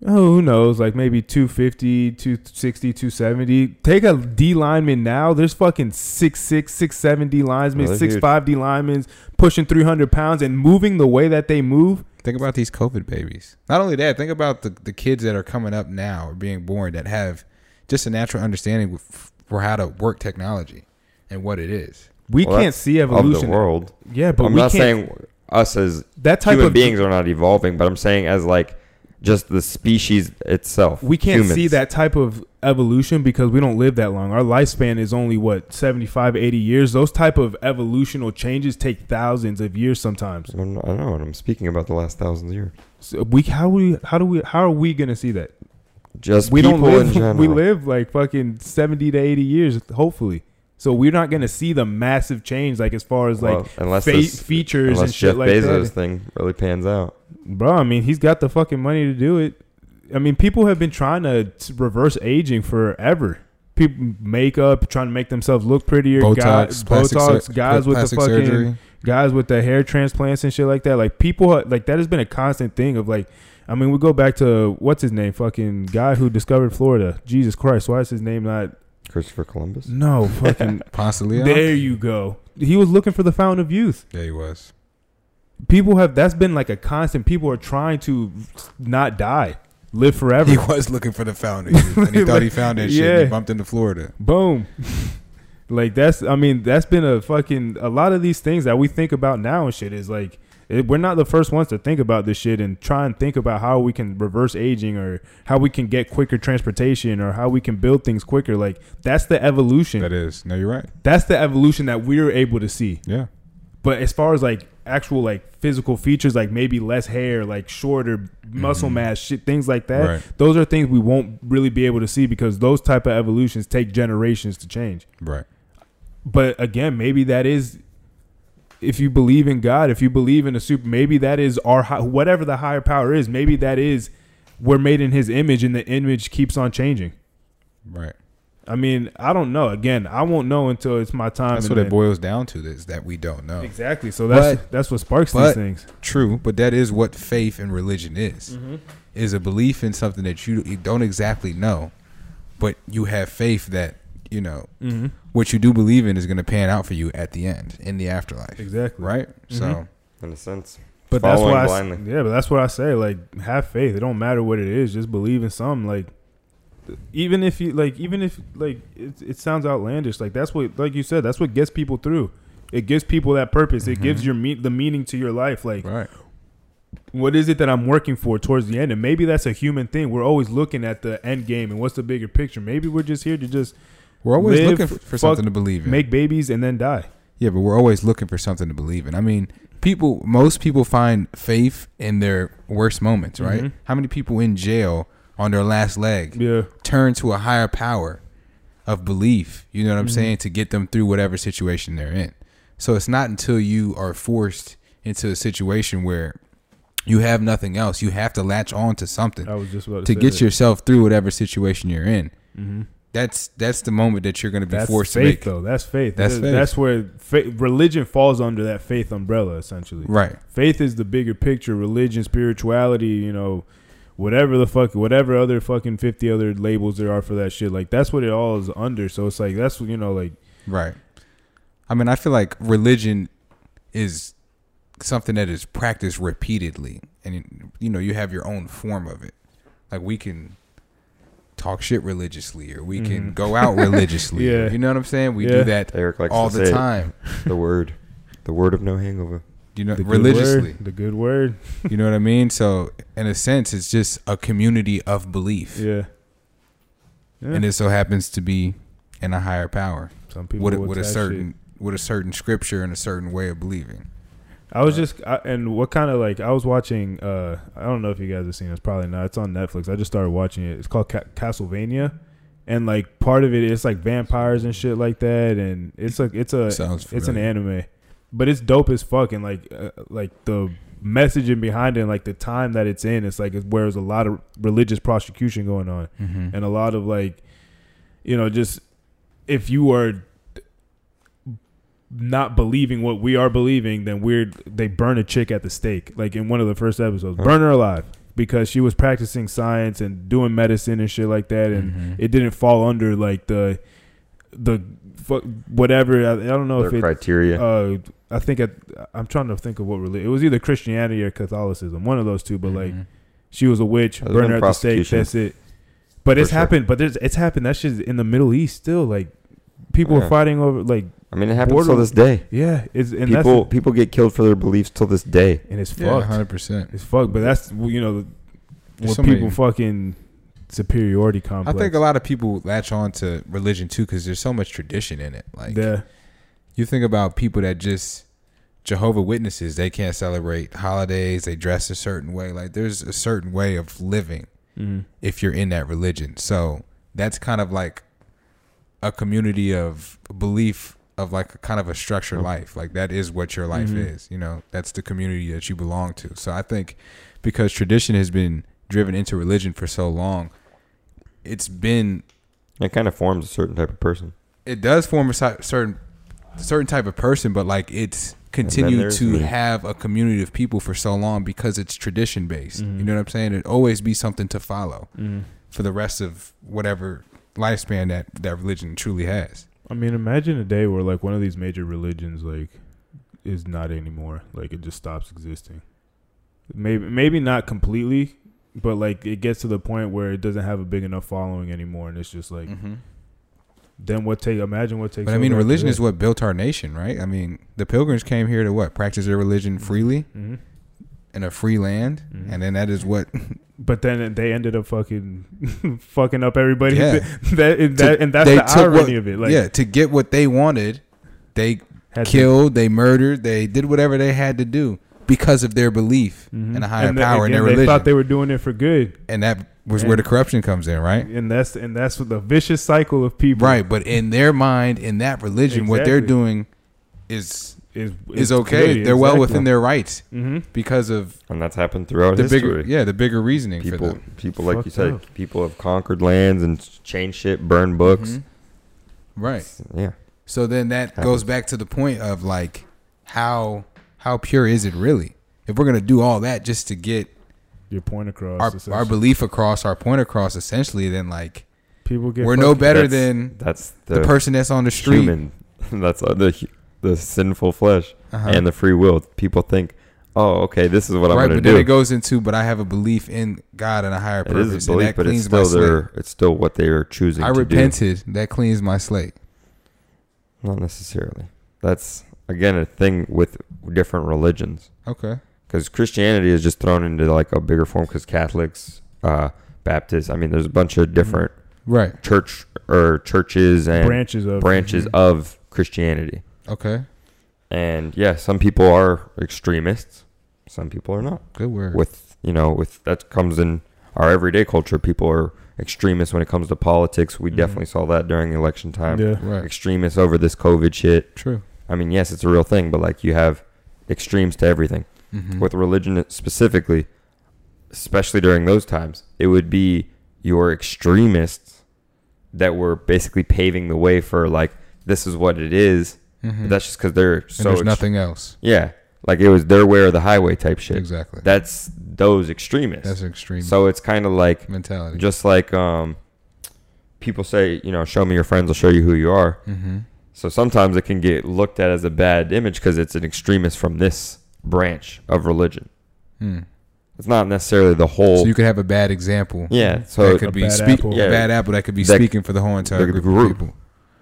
oh who knows like maybe 250 260 270 take a d lineman now there's fucking 6'6 6'7 d linemen Oh, they're 6'5 d linemen pushing 300 pounds and moving the way that they move Think about these COVID babies. Not only that, think about the, the kids that are coming up now or being born that have just a natural understanding with, for how to work technology and what it is. we Well, can't that's see evolution. of the world? yeah but I'm we not can't saying us as that type human of beings are not evolving, but I'm saying as like just the species itself. we can't humans. see that type of evolution because we don't live that long our lifespan is only what 75 80 years those type of evolutional changes take thousands of years sometimes I don't know what I'm speaking about the last thousands of years. so we how we how do we how are we gonna see that Just we don't live <laughs> we live like fucking 70 to 80 years hopefully so we're not gonna see the massive change like as far as like Well, unless fa- this, features unless and shit Jeff like Bezos that thing really pans out. bro i mean he's got the fucking money to do it i mean people have been trying to reverse aging forever people makeup trying to make themselves look prettier Botox, guys, plastic, botox sur- guys with the fucking surgery. guys with the hair transplants and shit like that like people like that has been a constant thing of like I mean, we go back to what's his name, fucking guy who discovered Florida. Jesus Christ, why is his name not? Christopher Columbus. No, fucking. Ponce de Leon. there you go. He was looking for the fountain of youth. Yeah, he was. People have that's been like a constant. People are trying to not die, live forever. He was looking for the fountain, and he <laughs> thought he found that shit. And he bumped into Florida. Boom. <laughs> like that's I mean that's been a fucking a lot of these things that we think about now and shit is like it, we're not the first ones to think about this shit and try and think about how we can reverse aging or how we can get quicker transportation or how we can build things quicker like that's the evolution That is. No, you're right. that's the evolution that we're able to see Yeah. but as far as like actual like physical features like maybe less hair like shorter muscle Mhm. mass shit things like that Right. those are things we won't really be able to see because those type of evolutions take generations to change Right. but again, maybe that is if you believe in God, if you believe in a super, maybe that is our hi- whatever the higher power is. Maybe that is we're made in His image, and the image keeps on changing. Right. I mean, I don't know. Again, I won't know until it's my time. That's what it boils down to. Is that we don't know. Exactly. So that's But- that's what sparks but- these things. True, but that is what faith and religion is. Mm-hmm. Is a belief in something that you, you don't exactly know, but you have faith that you know Mm-hmm. what you do believe in is going to pan out for you at the end in the afterlife. Exactly. Right. So Mhm. in a sense. But that's why, I, s- blindly. yeah. But that's what I say. Like, have faith. It don't matter what it is. Just believe in something. Like, even if you like, even if like, it, it sounds outlandish. Like that's what, like you said, that's what gets people through. It gives people that purpose. It gives Mhm. your me- the meaning to your life. Like, right. what is it that I'm working for towards the end? And maybe that's a human thing. We're always looking at the end game and what's the bigger picture. Maybe we're just here to just We're always Live, looking for, for fuck, something to believe in. make babies and then die. yeah, but we're always looking for something to believe in. I mean, people. Most people find faith in their worst moments. Right. Mhm. How many people in jail on their last leg Yeah. turn to a higher power of belief, you know what I'm Mhm. saying, to get them through whatever situation they're in. So it's not until you are forced into a situation where you have nothing else, you have to latch on to something I was just about to, to get yourself through whatever situation you're in. Mm-hmm. That's that's the moment that you're going to be That's forced faith, to make. though. That's faith. That's That's, faith. that's where fa- religion falls under that faith umbrella, essentially. Right. Faith is the bigger picture. Religion, spirituality, you know, whatever the fuck, whatever other fucking fifty other labels there are for that shit. Like that's what it all is under. So it's like that's you know, like Right. I mean, I feel like religion is something that is practiced repeatedly, and you know, you have your own form of it. Like we can talk shit religiously, or we can Mhm. go out <laughs> religiously. Yeah. You know what I'm saying? We Yeah. do that Eric likes all to the say it, time. the word, the word of no hangover. You know, the good religiously. word, the good word. <laughs> You know what I mean? So, in a sense, it's just a community of belief, Yeah. yeah. and it so happens to be in a higher power Some people with a, with a certain it. with a certain scripture and a certain way of believing. I was just I, and what kind of like I was watching. uh I don't know if you guys have seen it. It's probably not. It's on Netflix. I just started watching it. It's called Ca- Castlevania, and like part of it is like vampires and shit like that. And it's like it's a Sounds it's an familiar. anime, but it's dope as fuck. And like uh, like the messaging behind it, and like the time that it's in, it's like it's where there's a lot of religious prosecution going on. Mm-hmm. and a lot of like you know just if you are not believing what we are believing then we're they burn a chick at the stake like in one of the first episodes burn her alive because she was practicing science and doing medicine and shit like that and Mhm. it didn't fall under like the the whatever I, I don't know Their if it criteria. uh I think it, I'm trying to think of what religion it was either Christianity or Catholicism one of those two but like Mhm. she was a witch. Burn her at the stake. That's it. But For it's sure. happened. But there's it's happened. That shit's in the Middle East still. Like people Yeah. are fighting over. Like I mean, it happens border- till this day. yeah, it's and people that's people get killed for their beliefs till this day. and it's yeah, fucked. hundred percent. It's fucked. But that's you know what people fucking superiority complex. I think a lot of people latch on to religion too because there's so much tradition in it. Like yeah, you think about people that just Jehovah Witnesses, they can't celebrate holidays. They dress a certain way. Like there's a certain way of living mm-hmm. if you're in that religion. So that's kind of like a community of belief of like a kind of a structured life. Like that is what your life Mhm. is. You know, that's the community that you belong to. So I think because tradition has been driven into religion for so long, it's been It kind of forms a certain type of person. it does form a certain certain type of person, but like it's continued to me. have a community of people for so long because it's tradition based. Mhm. You know what I'm saying? It always be something to follow Mm-hmm. for the rest of whatever lifespan that that religion truly has. I mean, imagine a day where like one of these major religions like is not anymore. Like it just stops existing. Maybe maybe not completely, but like it gets to the point where it doesn't have a big enough following anymore, and it's just like Mm-hmm. then what take? Imagine what takes. But I mean, religion is what built our nation, right? I mean, the pilgrims came here to what practice their religion freely Mhm. In a free land, Mhm. and then that is what <laughs> But then they ended up fucking <laughs> fucking up everybody. Yeah. <laughs> that, and, that, and that's they the took irony what- of it. Like, yeah to get what they wanted, they had to- killed, they murdered, they did whatever they had to do because of their belief Mhm. in a higher And the- power in again, their They religion, thought they were doing it for good, and that was And- where the corruption comes in, right? and that's and that's what the vicious cycle of people. Right, but in their mind, in that religion, what they're doing is is is okay. They're well within their rights hmm because of And that's happened throughout the history. bigger, yeah, the bigger reasoning for people, them. people like you said, up. people have conquered lands and changed shit, burned books. Mhm. Right. Yeah, So then that Happens. goes back to the point of like how how pure is it really? If we're gonna do all that just to get Your point across. our our belief across, our point across, essentially, then like people get. we're no better That's- than that's the, the, person that's on the street. human. <laughs> that's uh, the hu- the sinful flesh Uh-huh. and the free will. People think, oh, okay, this is what I'm right, going but to then do. it goes into, but I have a belief in God and a higher purpose, is a belief, but it's still slate. their, it's still what they are choosing. I to do. repented. That cleans my slate. Not necessarily. That's again a thing with different religions. Okay. because Christianity is just thrown into like a bigger form because Catholics, uh, Baptists. I mean, there's a bunch of different Right. church or churches and branches of branches Mhm. of Christianity. Okay. And yeah, some people are extremists, some people are not. Good word. With you know, with that comes in our everyday culture. People are extremists when it comes to politics. We Mhm. definitely saw that during election time. Yeah. right. Extremists over this COVID shit. True. I mean, yes, it's a real thing, but like you have extremes to everything. Mhm. with religion specifically, especially during those times, it would be your extremists that were basically paving the way for like this is what it is. Mhm. But that's just because they're and so there's ex- nothing else. Yeah, like it was their way or the highway type shit. Exactly. That's those extremists. That's an extreme so it's kind of like mentality. just like um, people say, you know, show me your friends, I'll show you who you are. mm-hmm. So sometimes it can get looked at as a bad image because it's an extremist from this branch of religion. Mm. It's not necessarily the whole. So you could have a bad example. yeah. that So could A be bad speak, apple. Yeah. a bad apple that could be That- speaking for the whole entire the group, group. of people.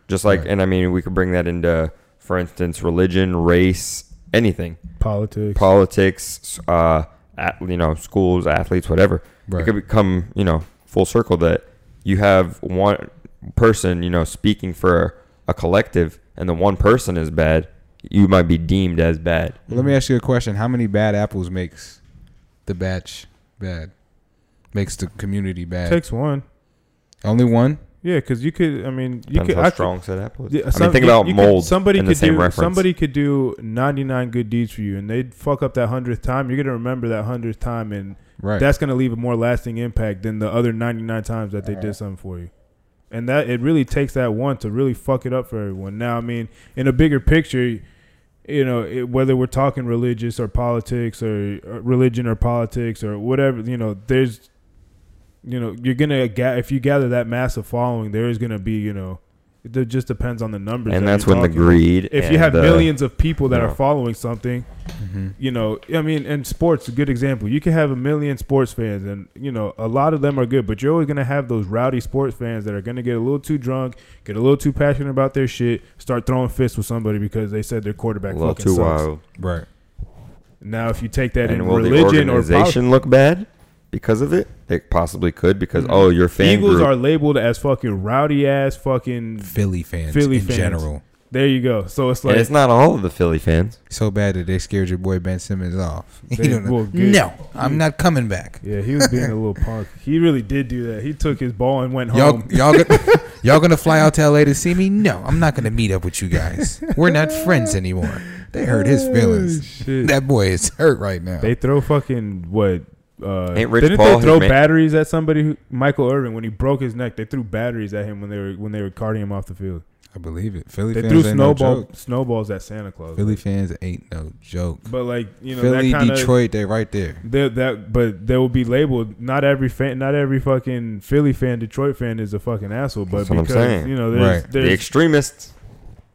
just like, Right. and I mean, we could bring that into, for instance, religion, race, anything, politics. politics, uh, at, you know, schools, athletes, whatever. It could become, you know, full circle that you have one person, you know, speaking for a collective, and the one person is bad, you might be deemed as bad. Well, let me ask you a question: How many bad apples makes the batch bad? Makes the community bad? Takes one. Only one. Yeah, because you could. I mean, you Depends could. how I could- strong said apple is. Yeah, I mean, think you- about you could- mold somebody in could the same do, reference. Somebody could do 99 good deeds for you, and they'd fuck up that hundredth time. You're gonna remember that hundredth time, and Right. that's gonna leave a more lasting impact than the other 99 times that they did something for you. And that it really takes that one to really fuck it up for everyone. Now, I mean, in a bigger picture, you know, it, whether we're talking religious or politics or, or religion or politics or whatever, you know, there's, you know, you're gonna ga- if you gather that massive following, there is gonna be, you know, it just depends on the numbers. and that that's you're when the greed. If and you have the- millions of people that you are following something, hmm you know, I mean, and sports a good example. You can have a million sports fans, and you know, a lot of them are good, but you're always gonna have those rowdy sports fans that are gonna get a little too drunk, get a little too passionate about their shit, start throwing fists with somebody because they said their quarterback a little fucking too sucks. wild. Right. Now, if you take that in And will the religion or politics, organization look bad because of it? It possibly could because oh, mm-hmm. your fan Eagles group. are labeled as fucking rowdy ass fucking. Philly fans Philly in fans. general. There you go. So it's and like it's not all of the Philly fans. So bad that they scared your boy Ben Simmons off. <laughs> They- You know. well, good. no, I'm not coming back. Yeah, he was being a little punk. <laughs> He really did do that. He took his ball and went Y'all, home. y'all, go- <laughs> y'all gonna fly out to LA to see me? No, I'm not gonna meet up with you guys. We're not friends anymore. They hurt his feelings. shit. That boy is hurt right now. They throw fucking what? Uh, Ain't Rich didn't Paul they throw ma- batteries at somebody? Who, Michael Irvin when he broke his neck, they threw batteries at him when they were when they were carting him off the field. I believe it. Philly They fans threw ain't no joke. snowballs at Santa Claus. Philly fans ain't no joke. but like you know Philly, that kind of Detroit, they right there. that but they will be labeled. Not every fan, not every fucking Philly fan, Detroit fan is a fucking asshole. But That's what I'm because saying. you know there's Right. there's the extremists,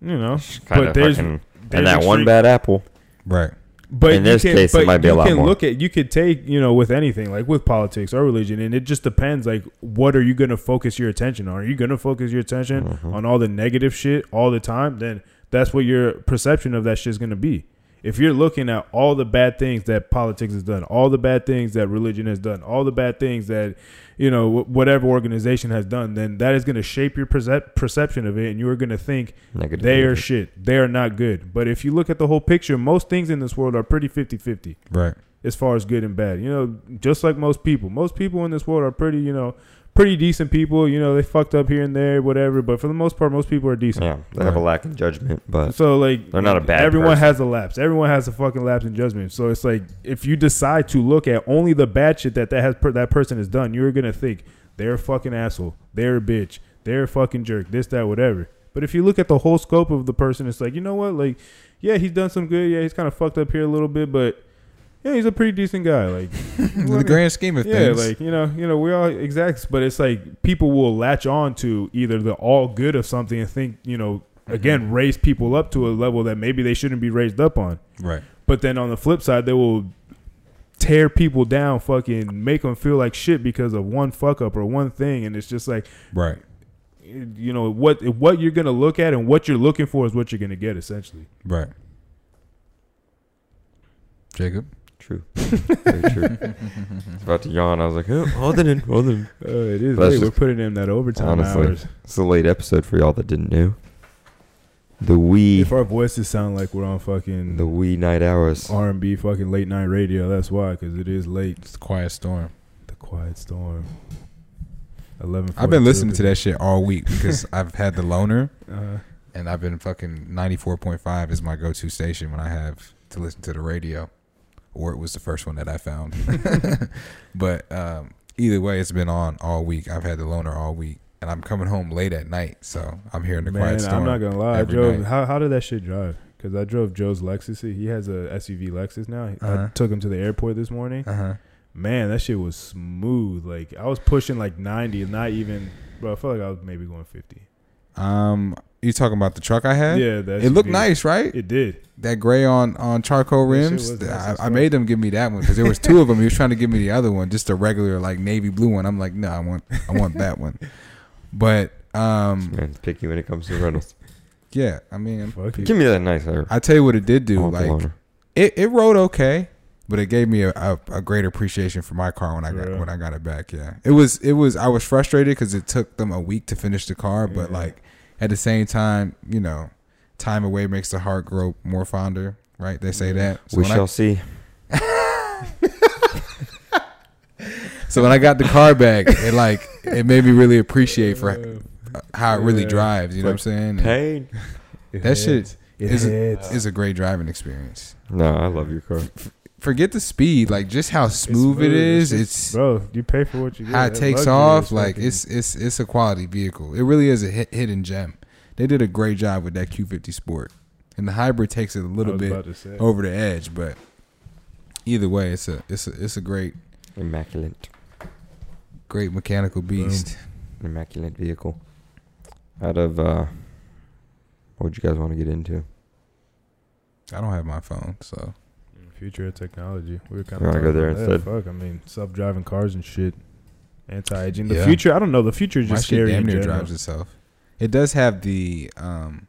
you know kind but of there's fucking, there's and that one bad apple. Right. But In you this can, case, it might be a you lot can more. look at you could take you know with anything like with politics or religion, and it just depends. Like, what are you going to focus your attention on? Are you going to focus your attention Mhm. on all the negative shit all the time? Then that's what your perception of that shit is going to be. If you're looking at all the bad things that politics has done, all the bad things that religion has done, all the bad things that you know wh- whatever organization has done, then that is going to shape your percep- perception of it, and you are going to think Negative. they are shit. They are not good. But if you look at the whole picture, most things in this world are pretty 50-50 Right. as far as good and bad. You know, just like most people. Most people in this world are pretty, you know, pretty decent people. You know, they fucked up here and there, whatever. But for the most part, most people are decent. Yeah, they have a lack of judgment, but So like, They're not a bad Everyone person. has a lapse. Everyone has a fucking lapse in judgment. So it's like if you decide to look at only the bad shit that that has per, that person has done, you're gonna think they're a fucking asshole, they're a bitch, they're a fucking jerk, this that whatever. But if you look at the whole scope of the person, it's like you know what, like yeah, he's done some good. Yeah, he's kind of fucked up here a little bit, but yeah, he's a pretty decent guy. Like <laughs> In the grand scheme of yeah, things. like you know, you know, we all exact, but it's like people will latch on to either the all good of something and think, you know, mm-hmm. again, raise people up to a level that maybe they shouldn't be raised up on. right. But then on the flip side, they will tear people down, fucking make them feel like shit because of one fuck up or one thing, and it's just like, Right. you know, what what you're gonna look at and what you're looking for is what you're gonna get essentially. Right. Jacob. True. Very true. I was about to yawn. I was like, oh, hold it in, hold it in. Uh, <laughs> it is That's late. We're just- putting in that overtime Honestly. hours. It's a late episode for y'all that didn't know. The wee, If our voices sound like we're on fucking the wee night hours. R and B fucking late night radio. That's why, because it is late. It's the quiet storm. The Quiet Storm. Eleven. I've been listening to that shit all week because <laughs> I've had the loaner Uh, and I've been fucking 94.5 is my go-to station when I have to listen to the radio or it was the first one that I found. <laughs> but um, either way it's been on all week. I've had the loaner all week and I'm coming home late at night, so I'm hearing the man, quiet storm. I'm not gonna lie. I drove. night. How how did that shit drive? Because I drove Joe's Lexus. He has a SUV Lexus now. I Uh-huh. took him to the airport this morning. Uh-huh. Man, that shit was smooth. Like I was pushing like 90, and not even. Bro, I felt like I was maybe going 50. Um you talking about the truck I had? Yeah, that It looked nice, right? It did. that gray on on charcoal rims. was nice I, I made them give me that one because there was two of them. He was trying to give me the other one, just a regular like navy blue one. I'm like, no, I want I want that one. But um, Man, it's picky when it comes to rentals. yeah, I mean, Give me that nice hair. I tell you what it did do. I want the Like it, it rode okay. But it gave me a, a, a great appreciation for my car when I got Yeah. when I got it back. Yeah, it was it was I was frustrated because it took them a week to finish the car, but Yeah. like at the same time, you know, time away makes the heart grow more fonder. Right? They say that. So we when I- shall see. <laughs> So when I got the car back, it like it made me really appreciate for Uh, how it really Yeah. drives. You know what I'm saying? And Pain. it That shit hits. It is hits. It's a great driving experience. No, I love your car. Forget the speed, like just how smooth, smooth. is. It's It's, bro, you pay for what you get. how it takes off. is Like fucking- it's it's it's a quality vehicle. It really is a hit, hidden gem. They did a great job with that Q50 Sport, and the hybrid takes it a little bit about to say. over the edge. But either way, it's a it's a it's a great Immaculate. great mechanical beast. Immaculate vehicle. Out of uh what would you guys want to get into? I don't have my phone, so Future of technology. We were kind of wanna go there instead? Fuck, I mean, self-driving cars and shit. Anti-aging. The Yeah. future. I don't know. The future is my just shit scary. damn in near general. drives itself. It does have the um,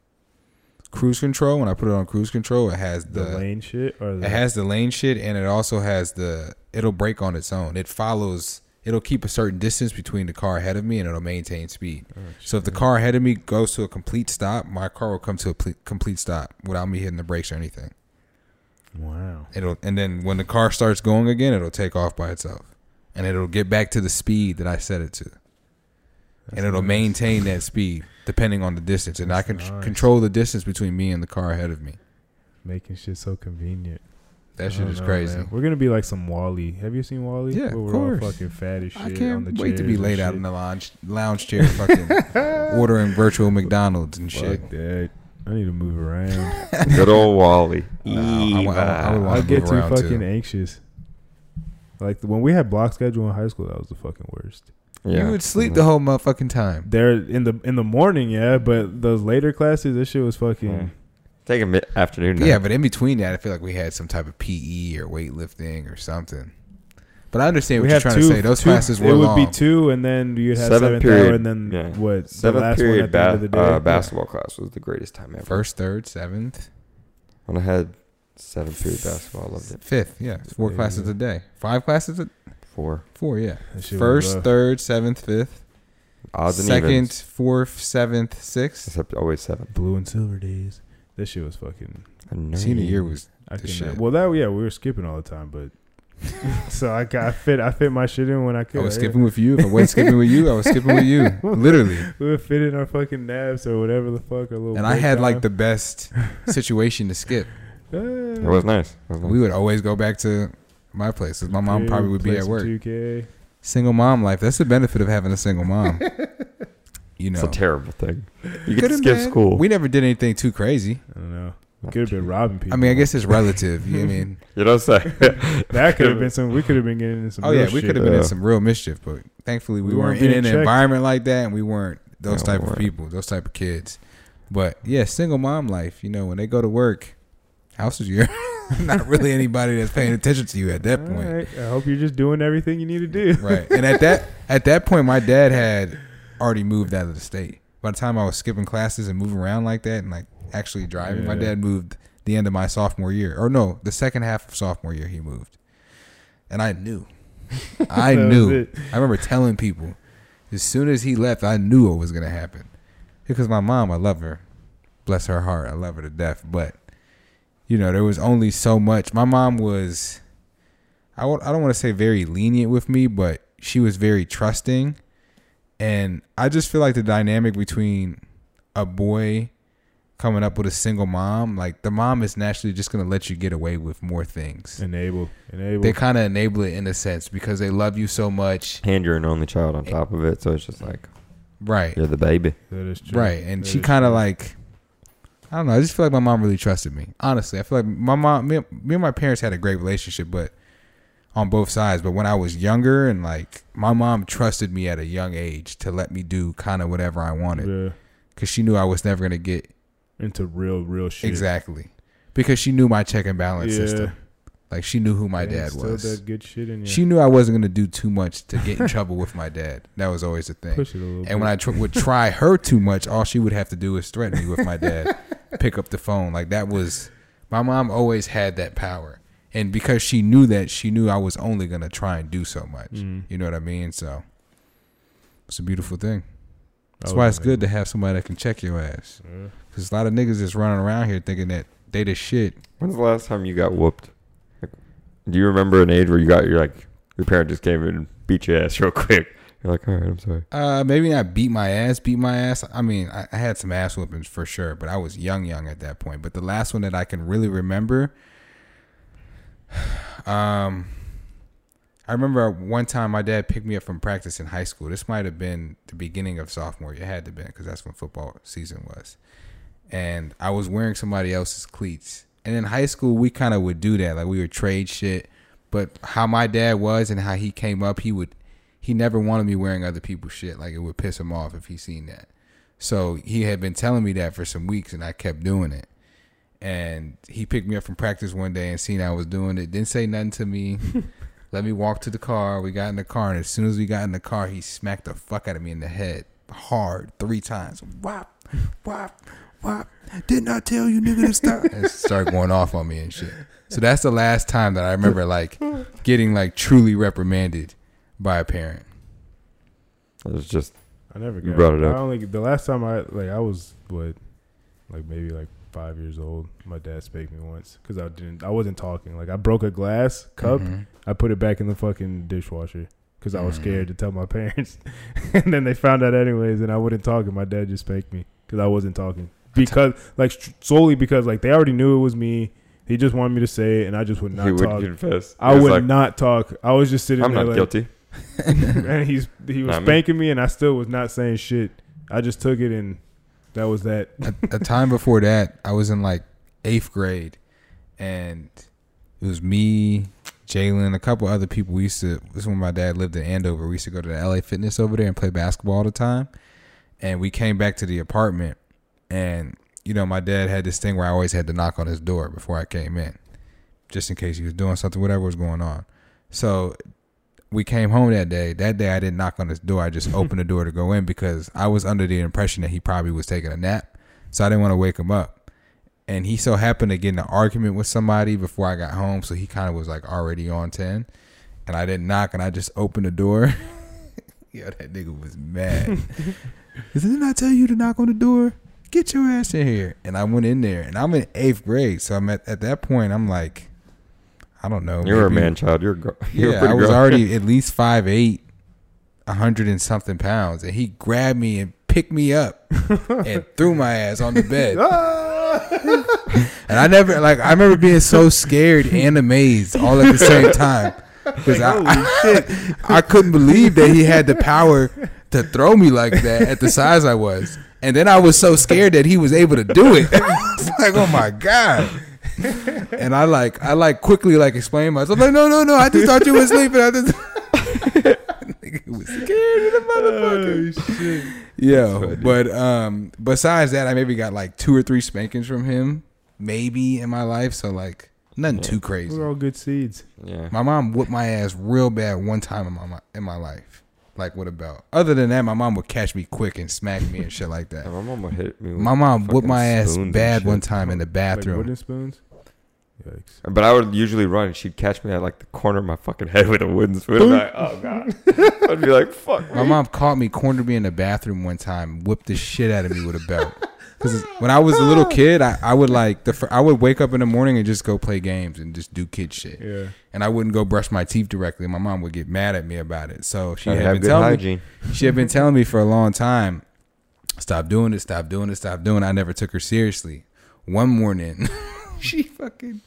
cruise control. When I put it on cruise control, it has The, the, lane shit or the it has the lane shit, and it also has the it'll brake on its own. It follows. It'll keep a certain distance between the car ahead of me, and it'll maintain speed. Oh, So if the car ahead of me goes to a complete stop, my car will come to a ple- complete stop without me hitting the brakes or anything. Wow. It'll and then when the car starts going again, it'll take off by itself, and it'll get back to the speed that I set it to. and it'll nice. maintain that speed depending on the distance, and I can nice. control the distance between me and the car ahead of me. making shit so convenient. That shit is know, crazy. man. We're gonna be like some WALL-E. Have you seen WALL-E? Yeah, of Where we're course. all fucking fat as shit. I can't the wait to be laid out in the lounge lounge chair, fucking <laughs> ordering virtual McDonald's and shit. That. I need to move around. <laughs> Good old WALL-E. No, I wa- I wa- I would wanna I get move too around, too. fucking anxious. Like when we had block schedule in high school, that was the fucking worst. Yeah. You would sleep mm-hmm. the whole motherfucking time. There in the in the morning, yeah, but those later classes, this shit was fucking. Yeah. Take a mid afternoon nap. Yeah, but in between that, I feel like we had some type of PE or weightlifting or something. But I understand what We you're trying two. to say. Those two- classes were It would long. be two, and then you'd have Seventh seventh, period, hour, and then yeah. what? the Seventh last period one at the end of the day. uh, basketball class was the greatest time ever. First, third, seventh, when I had seventh period basketball, I loved it. fifth. Yeah, four Yeah. classes a day. Five classes. A, Four four. Yeah. That shit was First, third, seventh, fifth. odds and Second, evens, fourth, seventh, sixth. except always seven. blue and silver days. This shit was fucking. Senior year was I The can shit. Well, that yeah, we were skipping all the time, but <laughs> so I got I fit I fit my shit in when I could. I was skipping with you. If I wasn't skipping with you, I was skipping with you. <laughs> Literally. We would fit in our fucking naps or whatever the fuck. Our little And I break had like the best situation to skip. <laughs> Uh, it was nice. It was nice. We would always go back to my place 'cause my mom probably would be at work. 2K. Single mom life. That's the benefit of having a single mom. You know. It's a terrible thing. You get Coulda to skip been. school. We never did anything too crazy. I don't know. We could have been robbing people. I mean, I guess it's relative. You know what I mean? <laughs> you don't say. <laughs> that could have been <laughs> some. We could have been getting in some. Oh real yeah, we could have been Yeah. in some real mischief, but thankfully we, We weren't weren't in an checked. environment like that, and we weren't those No, we type of people, those type of kids. But yeah, single mom life. You know, when they go to work, house is your not really anybody that's paying attention to you at that All point, right. I hope you're just doing everything you need to do. right? And at that at that point, my dad had already moved out of the state. By the time I was skipping classes and moving around like that, and like actually driving, my dad moved the end of my sophomore year, or no, the second half of sophomore year he moved, and I knew, <laughs> I knew. I remember telling people as soon as he left, I knew what was gonna happen. Because my mom, I love her, bless her heart, I love her to death. But you know, there was only so much. My mom was, I w- I don't want to say very lenient with me, but she was very trusting, and I just feel like the dynamic between a boy coming up with a single mom, like the mom is naturally just gonna let you get away with more things. Enable. Enable. They kind of enable it in a sense because they love you so much, and you're an only child on top of it, so it's just like right? you're the baby. that is true. Right. And That she kind of like, I don't know. I just feel like my mom really trusted me. Honestly, I feel like my mom, me, me and my parents had a great relationship, but on both sides. But when I was younger and like, my mom trusted me at a young age to let me do kind of whatever I wanted Yeah. because she knew I was never going to get Into real, real shit. exactly because she knew my check and balance Yeah. system. Like she knew who my They dad was. That good shit in you. She knew I wasn't going to do too much to get in trouble with my dad. That was always the thing. push it a little. And when I tr- would try her too much, all she would have to do is threaten me with my dad. <laughs> Pick up the phone. Like that was my mom always had that power. And because she knew that, she knew I was only gonna try and do so much. Mm. You know what I mean? So it's a beautiful thing. That's That why it's good to have somebody that can check your ass. Yeah. Because a lot of niggas just running around here thinking that they the shit. When's the last time you got whooped? Like, do you remember an age where you got your like your parent just came in and beat your ass <laughs> real quick? You're like, all right, I'm sorry. Uh, maybe not beat my ass, beat my ass. I mean, I, I had some ass whoopings for sure, but I was young, young at that point. But the last one that I can really remember, <sighs> um, I remember one time my dad picked me up from practice in high school. This might have been the beginning of sophomore year. It had to been because that's when football season was. And I was wearing somebody else's cleats. And in high school, we kind of would do that. Like we would trade shit. But how my dad was and how he came up, he would he never wanted me wearing other people's shit. Like it would piss him off if he seen that. So he had been telling me that for some weeks, and I kept doing it. And he picked me up from practice one day and seen I was doing it. Didn't say nothing to me. <laughs> Let me walk to the car. We got in the car, and as soon as we got in the car, he smacked the fuck out of me in the head hard three times. Whop, whop, whop. Didn't I tell you, nigga, to stop? <laughs> and started going off on me and shit. So that's the last time that I remember like getting like truly reprimanded by a parent. It was just I never You got. brought it up. I only the last time I like I was what, like maybe like five years old. My dad spanked me once because I didn't. I wasn't talking. Like I broke a glass cup. Mhm. I put it back in the fucking dishwasher because I was Mhm. scared to tell my <laughs> parents. <laughs> and then they found out anyways, and I wouldn't talk. And my dad just spanked me because I wasn't talking because like solely because like they already knew it was me. He just wanted me to say it, and I just would not he would talk. confess. I He was would like, not talk. I was just sitting I'm there not like, guilty. <laughs> and he's he was Not me. spanking me, and I still was not saying shit. I just took it, and that was that. a, a time before that, I was in like eighth grade, and it was me, Jalen, a couple other people. We used to. This is when my dad lived in Andover. We used to go to the LA Fitness over there and play basketball all the time. And we came back to the apartment, and you know, my dad had this thing where I always had to knock on his door before I came in, just in case he was doing something, whatever was going on. So we came home that day. That day I didn't knock on his door. I just <laughs> opened the door to go in because I was under the impression that he probably was taking a nap. So I didn't want to wake him up. And he so happened to get in an argument with somebody before I got home. So he kind of was like already on 10. And I didn't knock and I just opened the door. <laughs> Yo, that nigga was mad. <laughs> Didn't I tell you to knock on the door? Get your ass in here. And I went in there and I'm in eighth grade. So I'm at, at that point, I'm like, I don't know. You were a man child. You're, gr- <laughs> you're yeah, I was grown. already <laughs> at least five eight, a hundred and something pounds, and he grabbed me and picked me up <laughs> and threw my ass on the bed. Ah! and I never like I remember being so scared and amazed all at the same time because I, I I couldn't believe that he had the power to throw me like that at the size I was. And then I was so scared that he was able to do it. <laughs> Like, oh my God. And I like I like quickly like explained myself. I'm like, no, no, no, I just thought you were sleeping. I just <laughs> Nigga was scared of the motherfucker. Oh, Yo, but um besides that, I maybe got like two or three spankings from him, maybe in my life. So like nothing too crazy. We're all good seeds. Yeah. My mom whipped my ass real bad one time in my in my life. Like with a belt. Other than that, my mom would catch me quick and smack me and shit like that. Yeah, my mom would hit me. With My mom whooped fucking my ass bad one time in the Like bathroom. wooden spoons. Yikes. But I would usually run, and she'd catch me at like the corner of my fucking head with a wooden spoon. I'm like, oh god. I'd be like, fuck. My mom caught me, cornered me in the bathroom one time, whipped the shit out of me with a belt. Because when I was a little kid, I, I would like the I would wake up in the morning and just go play games and just do kid shit, Yeah. and I wouldn't go brush my teeth directly. My mom would get mad at me about it. So she I had been good telling me, <laughs> she had been telling me for a long time, stop doing it, stop doing it, stop doing it. I never took her seriously. One morning, <laughs> she fucking,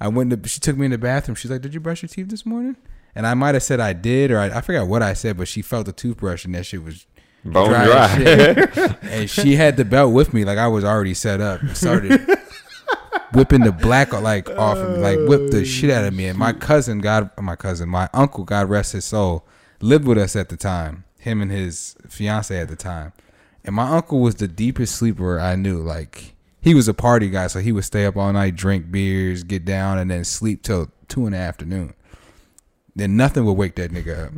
I went to, she took me in the bathroom. She's like, did you brush your teeth this morning? And I might have said I did, or I, I forgot what I said, but she felt the toothbrush and that shit was Bone dry dry. shit. <laughs> and she had the belt with me, like I was already set up. Started whipping the black like off of me, like whipped the shit out of me. And my oh, cousin, God, my cousin, my uncle, God rest his soul, lived with us at the time. Him and his fiance at the time. And my uncle was the deepest sleeper I knew. Like he was a party guy, so he would stay up all night, drink beers, get down, and then sleep till two in the afternoon. Then nothing would wake that nigga up.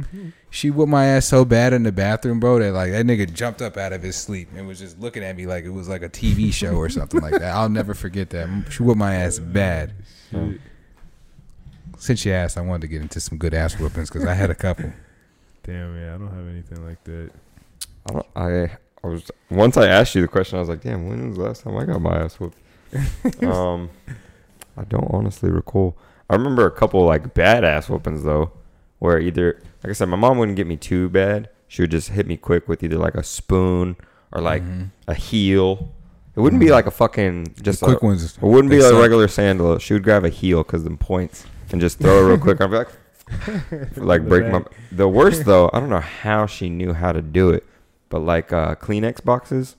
She whipped my ass so bad in the bathroom, bro, that like that nigga jumped up out of his sleep and was just looking at me like it was like a TV show or something like that. I'll never forget that. She whipped my ass bad. since you asked, I wanted to get into some good ass whoopings because I had a couple. <laughs> Damn, yeah, I don't have anything like that. I, don't, I I was once I asked you the question, I was like, damn, when was the last time I got my ass whooped? <laughs> um, I don't honestly recall. I remember a couple like bad ass whoopings though, where either like I said, my mom wouldn't get me too bad. She would just hit me quick with either like a spoon or like Mhm. a heel. It wouldn't be Mhm. like a fucking just the quick a, ones. It wouldn't be a suck. regular sandal. She would grab a heel because them points and just throw it real quick. I'd be like, <laughs> like break my. The worst though, I don't know how she knew how to do it, but like uh, Kleenex boxes,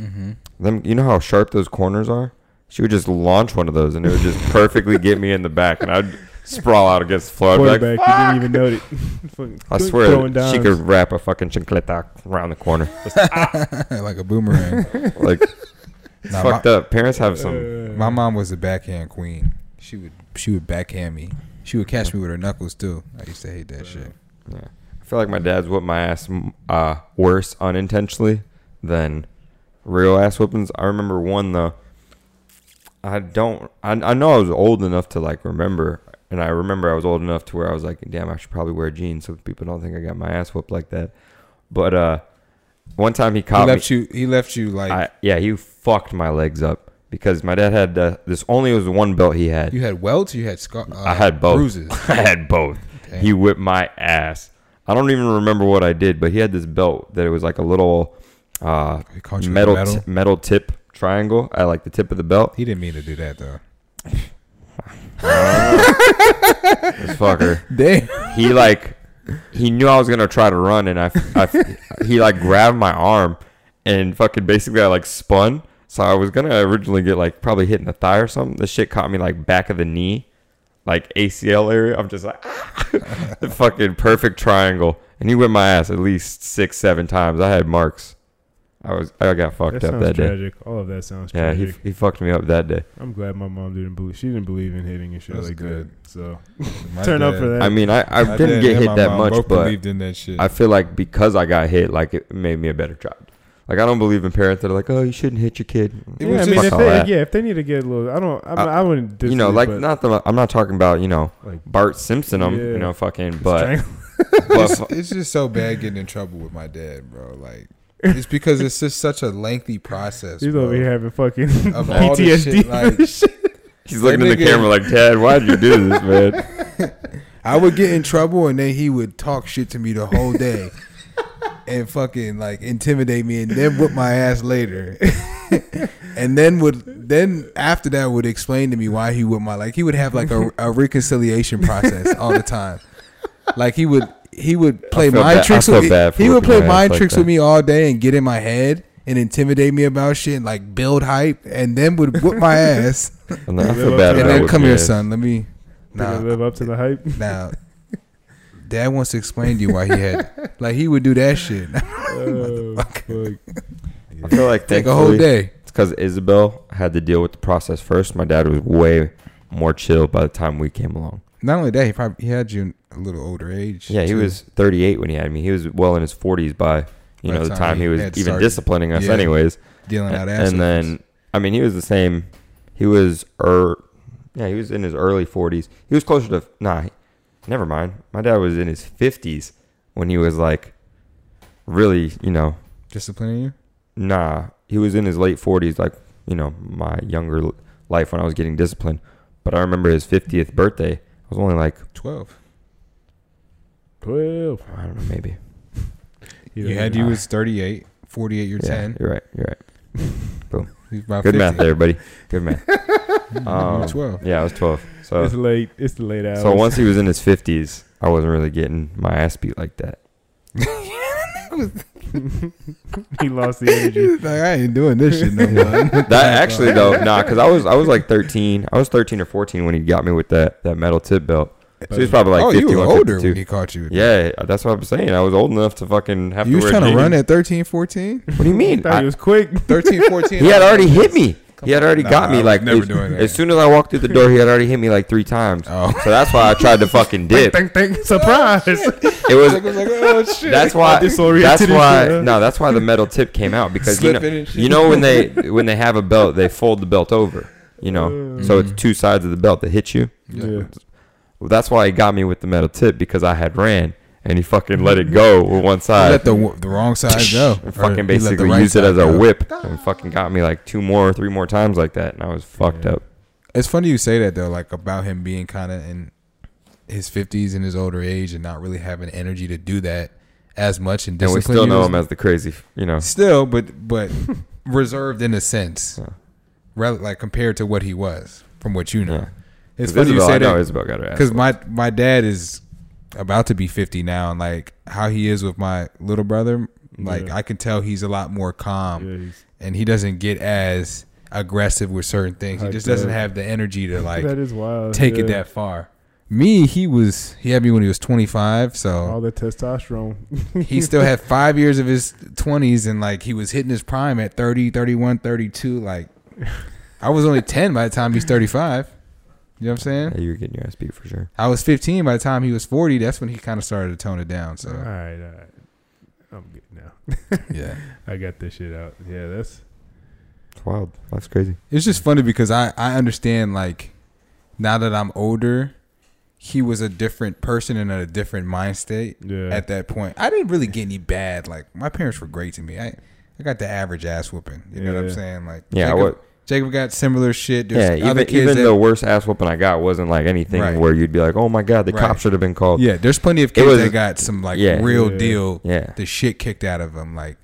Mm-hmm. them you know how sharp those corners are. She would just launch one of those and it would just perfectly get me in the back, and I'd sprawl out against the floor. I'd be like, Quarterback, you didn't even know <laughs> it. I swear throwing she could wrap a fucking chancleta around the corner. Just, <laughs> like a boomerang. like it's <laughs> Nah, fucked up. Parents have some. Uh, My mom was a backhand queen. She would she would backhand me. She would catch me with her knuckles too. I used to hate that shit. Yeah. I feel like my dad's whooped my ass m- uh, worse unintentionally than real ass whoopings. I remember one though. I don't. I, I know I was old enough to like remember, and I remember I was old enough to where I was like, "Damn, I should probably wear jeans so people don't think I got my ass whooped like that." But uh, one time he He caught me. left you. He left you like I, yeah, he fucked my legs up because my dad had uh, this. Only was one belt he had. you had welts. You had scar. Uh, I had both. bruises. <laughs> I had both. Damn. He whipped my ass. I don't even remember what I did, but he had this belt that it was like a little uh, He caught you with metal metal. metal. metal tip triangle at like the tip of the belt. He didn't mean to do that though. <laughs> This fucker. Damn. He like he knew I was gonna try to run, and I, I he like grabbed my arm and fucking basically I like spun. So I was gonna originally get like probably hit in the thigh or something. The shit caught me like back of the knee, like ACL area. I'm just like <laughs> the fucking perfect triangle, and he whipped my ass at least six, seven times. I had marks. I was I got fucked that up sounds that day. tragic. All of that sounds Yeah, he tragic. he fucked me up that day. I'm glad my mom didn't believe. She didn't believe in hitting and shit That's like good. that. So My turn up for that. I mean, I, I my didn't get hit that much, but believed in that shit. I feel like because I got hit, like it made me a better child. Like I don't believe in parents that are like, oh, you shouldn't hit your kid. It yeah, was I mean, if they, yeah, if they need to get a little, I don't, I, Uh, I wouldn't. you know, like not the. I'm not talking about you know like Bart Simpson. them, Yeah. you know, fucking. But, strangle- it's, but <laughs> it's just so bad getting in trouble with my dad, bro. Like <laughs> it's because it's just such a lengthy process. he's bro. over here having fucking Of all the PTSD. shit, like- <laughs> he's looking in the nigga- camera like, Dad, why'd you do this, man? <laughs> I would get in trouble and then he would talk shit to me the whole day and fucking like intimidate me and then whip my ass later. and then would then after that would explain to me why he whipped my like he would have like a, a reconciliation process all the time. Like he would he would play feel mind bad- I tricks feel with me. bad for He would play your mind like tricks that. with me all day and get in my head and intimidate me about shit and like build hype and then would whip my <laughs> ass. And then I feel up bad. to and then come here, ass. son. Let me Think I nah, live up to the hype. <laughs> now, Dad wants to explain to you why he had <laughs> like he would do that shit. Oh, fuck. I feel like Take a whole day. It's because Isabel had to deal with the process first. My dad was way more chill by the time we came along. Not only that, he probably he had you a little older age. Yeah, he too. was 38 when he had me. He was well in his 40s by you By know the time time he he was even started. disciplining us, Yeah. anyways. dealing out and, and then I mean he was the same. He was er, yeah, he was in his early 40s. He was closer to nah. Never mind. My dad was in his 50s when he was like really, you know, disciplining you. nah. He was in his late 40s, like you know, my younger life when I was getting disciplined. But I remember his 50th birthday. I was only like Twelve. Twelve. I don't know, maybe. You had you was 38, 48, you're yeah, 10. You're right. You're right. He's about Good 50. math there, buddy. Good math. <laughs> You're Um, 12. Yeah, I was 12. So It's late. It's the late hours. So once he was in his fifties, I wasn't really getting my ass beat like that. <laughs> <laughs> he lost the energy. Like, I ain't doing this shit no more. <laughs> That actually though, nah, because I was I was like thirteen. I was thirteen or fourteen when he got me with that that metal tip belt. So he was probably like oh, you were older 52. when he caught you. with that. Yeah, that's what I'm saying. I was old enough to fucking have You to was wear trying to run at 13, 14? What do you mean? <laughs> Thought I- he was quick. 13, 14. he had already hit me. He had already Nah, got me like never as, doing that. as soon as I walked through the door, he had already hit me like three times. Oh. So that's why I tried to fucking <laughs> dip. Think, think, surprise. <laughs> It was like, oh, <laughs> shit. That's why. That's why. shit. No, that's why the metal tip came out because you know, Slipping and shit. you know when they when they have a belt, they fold the belt over. You know, so it's mm. two sides of the belt that hit you. yeah. Well, that's why he got me with the metal tip because I had ran and he fucking let it go with one He side. let the the wrong side go. <laughs> and fucking he basically right used it as a go. whip and fucking got me like two more, three more times like that, and I was fucked Yeah. up. It's funny you say that though, like about him being kind of in his fifties and his older age and not really having energy to do that as much and And we still know him as the crazy, you know. still, but but <laughs> reserved in a sense, Yeah. like compared to what he was from what you know. Yeah. It's funny you say I that Isabel got her ass. because my my dad is about to be fifty now, and like how he is with my little brother, like Yeah. I can tell he's a lot more calm, Yeah, and he doesn't get as aggressive with certain things. He Like just doesn't have the energy to <laughs> like that is wild. take it that far. Me, he was he had me when he was twenty five, so All the testosterone. <laughs> he still had five years of his twenties, and like he was hitting his prime at 30, 31, 32. Like I was only ten by the time he's thirty five. You know what I'm saying? Yeah, you were getting your ass beat for sure. I was fifteen by the time he was forty. That's when he kind of started to tone it down. So all right, all right. I'm good now. <laughs> yeah, <laughs> I got this shit out. Yeah, that's It's wild. Life's crazy. it's just funny because I I understand like now that I'm older, he was a different person and in a different mind state. yeah. at that point. I didn't really get any bad. Like my parents were great to me. I I got the average ass whooping. You know what I'm saying? Like Yeah, Jacob, what? Jacob got similar shit. There's Yeah, other even kids even that, the worst ass whooping I got wasn't like anything Right. where you'd be like, "Oh my god, the Right. cops should have been called." yeah, there's plenty of kids was- that got some like Yeah. real Yeah. deal yeah. the shit kicked out of them. Like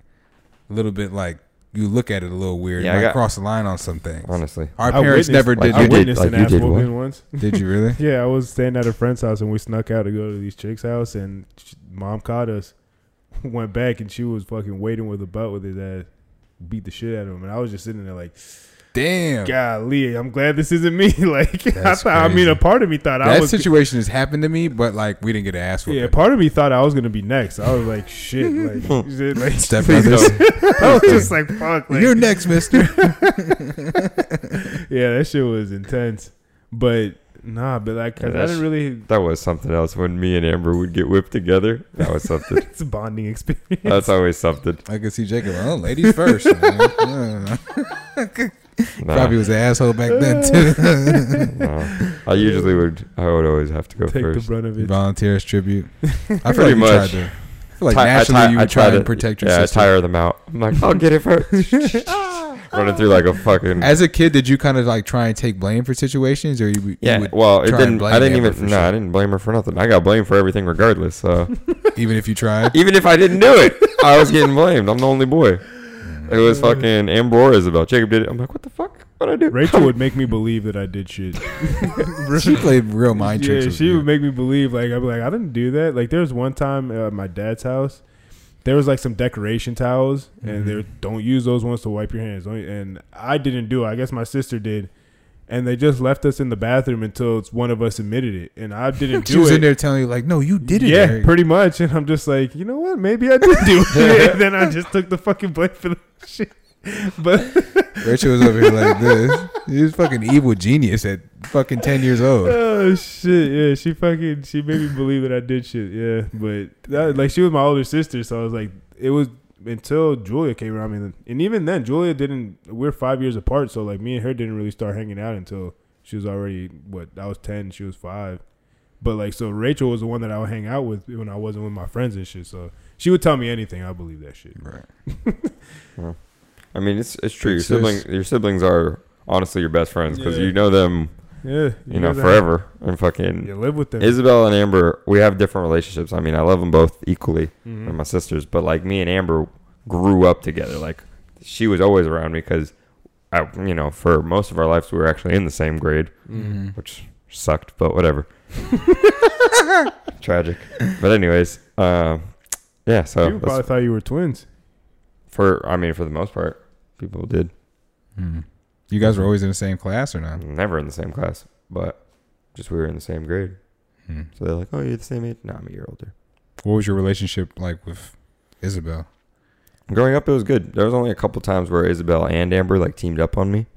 a little bit like you look at it a little weird. Yeah, Yeah, I might got- cross the line on some things. Honestly, Our I parents witnessed- never like did. I you did- witnessed like an you ass did whooping once. <laughs> Did you really? <laughs> Yeah, I was staying at a friend's house and we snuck out to go to these chicks' house and sh- mom caught us. <laughs> Went back and she was fucking waiting with a butt with his ass, beat the shit out of him, and I was just sitting there like, Damn. "Golly, I'm glad this isn't me." <laughs> like I That's thought. I mean, a part of me thought I that was. situation has happened to me, but like we didn't get an ass whooping. yeah, part of me thought I was gonna be next. I was like, "Shit!" Like, <laughs> shit, like Step please brothers. <laughs> I was just like, "Fuck!" Like, You're next, Mister. yeah, that shit was intense. But nah, but like, 'cause Yeah, I that's- didn't really. that was something else. When me and Amber would get whipped together, that was something. It's a bonding experience. That's always something. I can see Jacob. Oh, ladies first. man. <laughs> Nah, Probably was an asshole back then too. <laughs> no. I usually would. I would always have to go Take first. the brunt of it. Volunteers tribute. <laughs> I feel like Pretty you much. tried to. I feel like Ti- I naturally ti- you I would try to- and protect your yeah, sister. I tire them out. I'm like, I'll get it first. Running through like a fucking. As a kid, did you kind of like try and take blame for situations, or you, you yeah, would, well, it didn't. blame I didn't Amber even. for No, I didn't blame her for nothing. I got blamed for everything regardless. So even if you tried? even if I didn't do it, I was getting blamed. I'm the only boy. It was fucking Amber or Isabel. Jacob did it. I'm like, what the fuck? What I do? Rachel would <laughs> make me believe that I did shit. <laughs> she played real mind tricks. yeah, with she you. would make me believe like I'd be like I didn't do that. Like there was one time at my dad's house, there was like some decoration towels, and Mhm. they don't use those ones to wipe your hands. And I didn't do it. I guess my sister did, and they just left us in the bathroom until one of us admitted it, and I <laughs> didn't do it. She was it. in there telling you like, "No, you did it." yeah, Eric." pretty much. And I'm just like, you know what? Maybe I did do <laughs> it. and then I just took the fucking blame for the <laughs> shit. But Rachel was over here like this. He was fucking evil genius at fucking ten years old. Oh shit! Yeah, she fucking she made me believe that I did shit. Yeah, but that, like she was my older sister, so I was like, it was until Julia came around me, and even then, Julia didn't. We're five years apart, so like me and her didn't really start hanging out until she was already what I was ten, she was five. But like, so Rachel was the one that I would hang out with when I wasn't with my friends and shit. So she would tell me anything. I believe that shit. Right. <laughs> I mean, it's it's true. Your It's siblings, your siblings are honestly your best friends because Yeah. you know them, Yeah, you, know, guys- forever. And fucking You live with them. Isabel and Amber, we have different relationships. I mean, I love them both equally. Mhm. They're my sisters, but like me and Amber grew up together. Like she was always around me because, I, you know, for most of our lives we were actually in the same grade, Mm-hmm. which sucked, but whatever. <laughs> Tragic. But anyways, um, yeah. So People probably thought you were twins. for I mean, for the most part, people did. Hmm. You guys were always in the same class or not? Never in the same class, but just we were in the same grade. Hmm. So they're like, "Oh, you're the same age." No, I'm a year older. What was your relationship like with Isabel? Growing up, it was good. There was only a couple times where Isabel and Amber like teamed up on me. <laughs>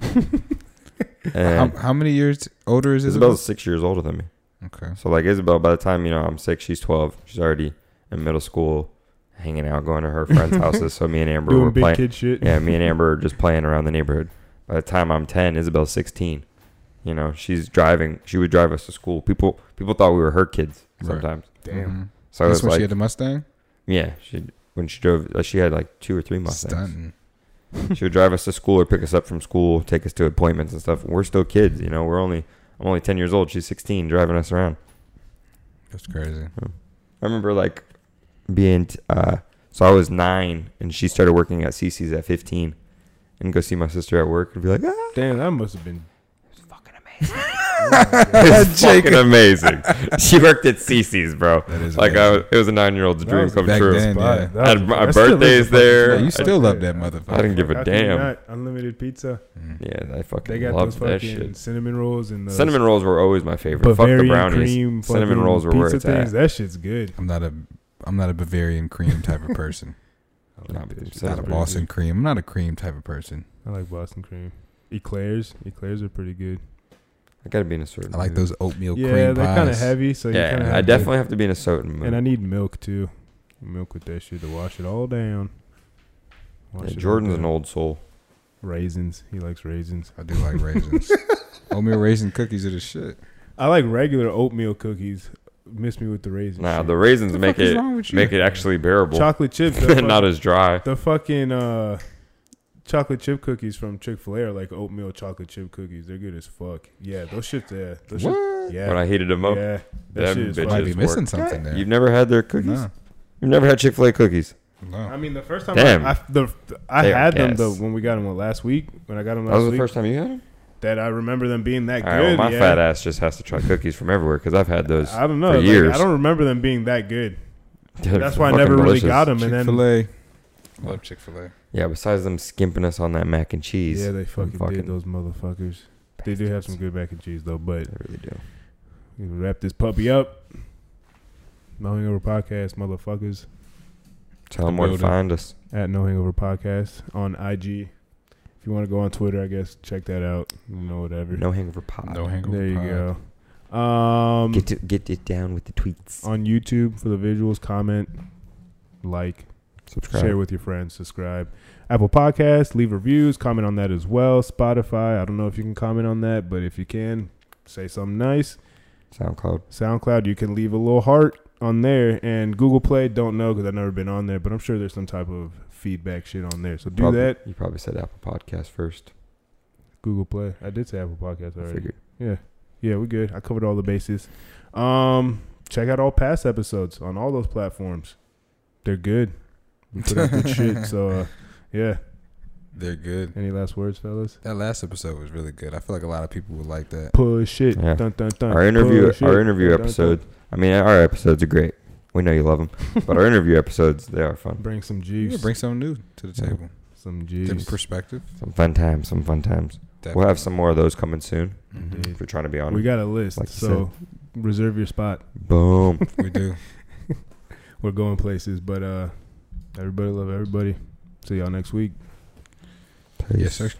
How, how many years older is Isabel? Isabel's six years older than me. Okay. So like Isabel, by the time you know I'm six, she's twelve. She's already in middle school, hanging out, going to her friends' <laughs> houses. So me and Amber Doing were big playing. kid shit. Yeah, me and Amber are just playing around the neighborhood. By the time I'm ten, Isabel's sixteen. You know, she's driving. She would drive us to school. People people thought we were her kids Right. sometimes. Damn. Mhm. So That's it's when like, she had the Mustang. yeah, she when she drove, uh, she had like two or three Mustangs. Stunting. she would drive us to school or pick us up from school, take us to appointments and stuff. We're still kids, you know. We're only I'm only ten years old. She's sixteen, driving us around. That's crazy. I remember like being t- uh, so I was nine and she started working at Cici's at fifteen, and go see my sister at work and be like, ah, Damn, that must have been. Fucking amazing. <laughs> it's fucking amazing. she worked at Cici's, bro. That is Like I was, it was a nine year old's That dream come back true. then. yeah. That Had my that still is birthdays there. Yeah, you still love that motherfucker. I didn't give a How can you damn. Unlimited pizza. Mm. Yeah, I fucking They got those loved that fucking shit. cinnamon rolls and the Cinnamon rolls were always my favorite. Bavarian Fuck the brownies. cream Cinnamon rolls were where it's things. at. That shit's good. I'm not a I'm not a Bavarian cream type of person. I Nah, like but that not a Cinnamon Boston cream. I'm not a cream type of person. I like Boston cream. Eclairs. Eclairs are pretty good. I gotta be in a certain. I like mood. those oatmeal yeah, cream they're kind of heavy, so you kind Yeah, of I definitely have to be in a certain mood. And I need milk too. Milk with that shit to wash it all down. Wash Yeah, it all Jordan's down. an old soul. raisins. He likes raisins. I do like raisins. <laughs> oatmeal raisin cookies are the shit. I like regular oatmeal cookies. Miss me with the raisins. Nah, shit. the raisins The make it wrong with you? make it actually bearable, chocolate chips. <laughs> The, not as dry. the fucking uh, chocolate chip cookies from Chick Fil A are like oatmeal chocolate chip cookies. They're good as fuck. Yeah, those shits. Yeah, those shits, What? yeah, When I heated them up, yeah. That shit is bitches. Might be missing work. something there. You've never had their cookies. No, You've never had Chick Fil A cookies. no. I mean, the first time Damn. I, I, the, I had them gas. the, when we got them last week. When I got them That last was the week, first time you had them. That I remember them being that All right, good. well, my yeah. fat ass just has to try cookies from everywhere because I've had those. I don't know. for like, years. I don't remember them being that good. <laughs> They're That's why I fucking never really got them. And then Chick then Fil A. Love Chick Fil A. Yeah, besides them skimping us on that mac and cheese. yeah, they fucking, fucking did those motherfuckers. They do have some good mac and cheese though. But They really do. we wrap this puppy up. No Hangover Podcast, motherfuckers. Tell them where to building. find us. At No Hangover Podcast on IG. If you want to go on Twitter, I guess check that out. You know, whatever. No hangover pod. No hangover. there you pod. go. Um, Get to, get it down with the tweets. on YouTube for the visuals, comment, like, Subscribe. share with your friends, subscribe. Apple Podcast, leave reviews, comment on that as well. Spotify, I don't know if you can comment on that, but if you can, say something nice. SoundCloud. SoundCloud, you can leave a little heart on there. And Google Play, don't know because I've never been on there, but I'm sure there's some type of feedback shit on there. So do Probably- that. You probably said Apple Podcast first. Google Play. I did say Apple Podcast I already. figured. Yeah. Yeah, we good. I covered all the bases. Um, check out all past episodes on all those platforms. They're good. We put out good shit. So uh, <laughs> yeah. They're good. Any last words, fellas? That last episode was really good. I feel like a lot of people would like that. Push it. Yeah. Dun, dun, dun. Our interview, Push it. our interview Dun, dun, dun. episode. I mean, our episodes are great. We know you love them, but our interview episodes they are fun. Bring some Yeah, juice. bring something new to the Yeah. table. some Different perspective. Some fun times. Some fun times. We'll have some more of those coming soon. Mhm. If we're trying to be on. We got a list, Like you so reserve your spot. Boom. <laughs> We do. <laughs> We're going places, but uh, everybody love everybody. See y'all next week. yes, sir.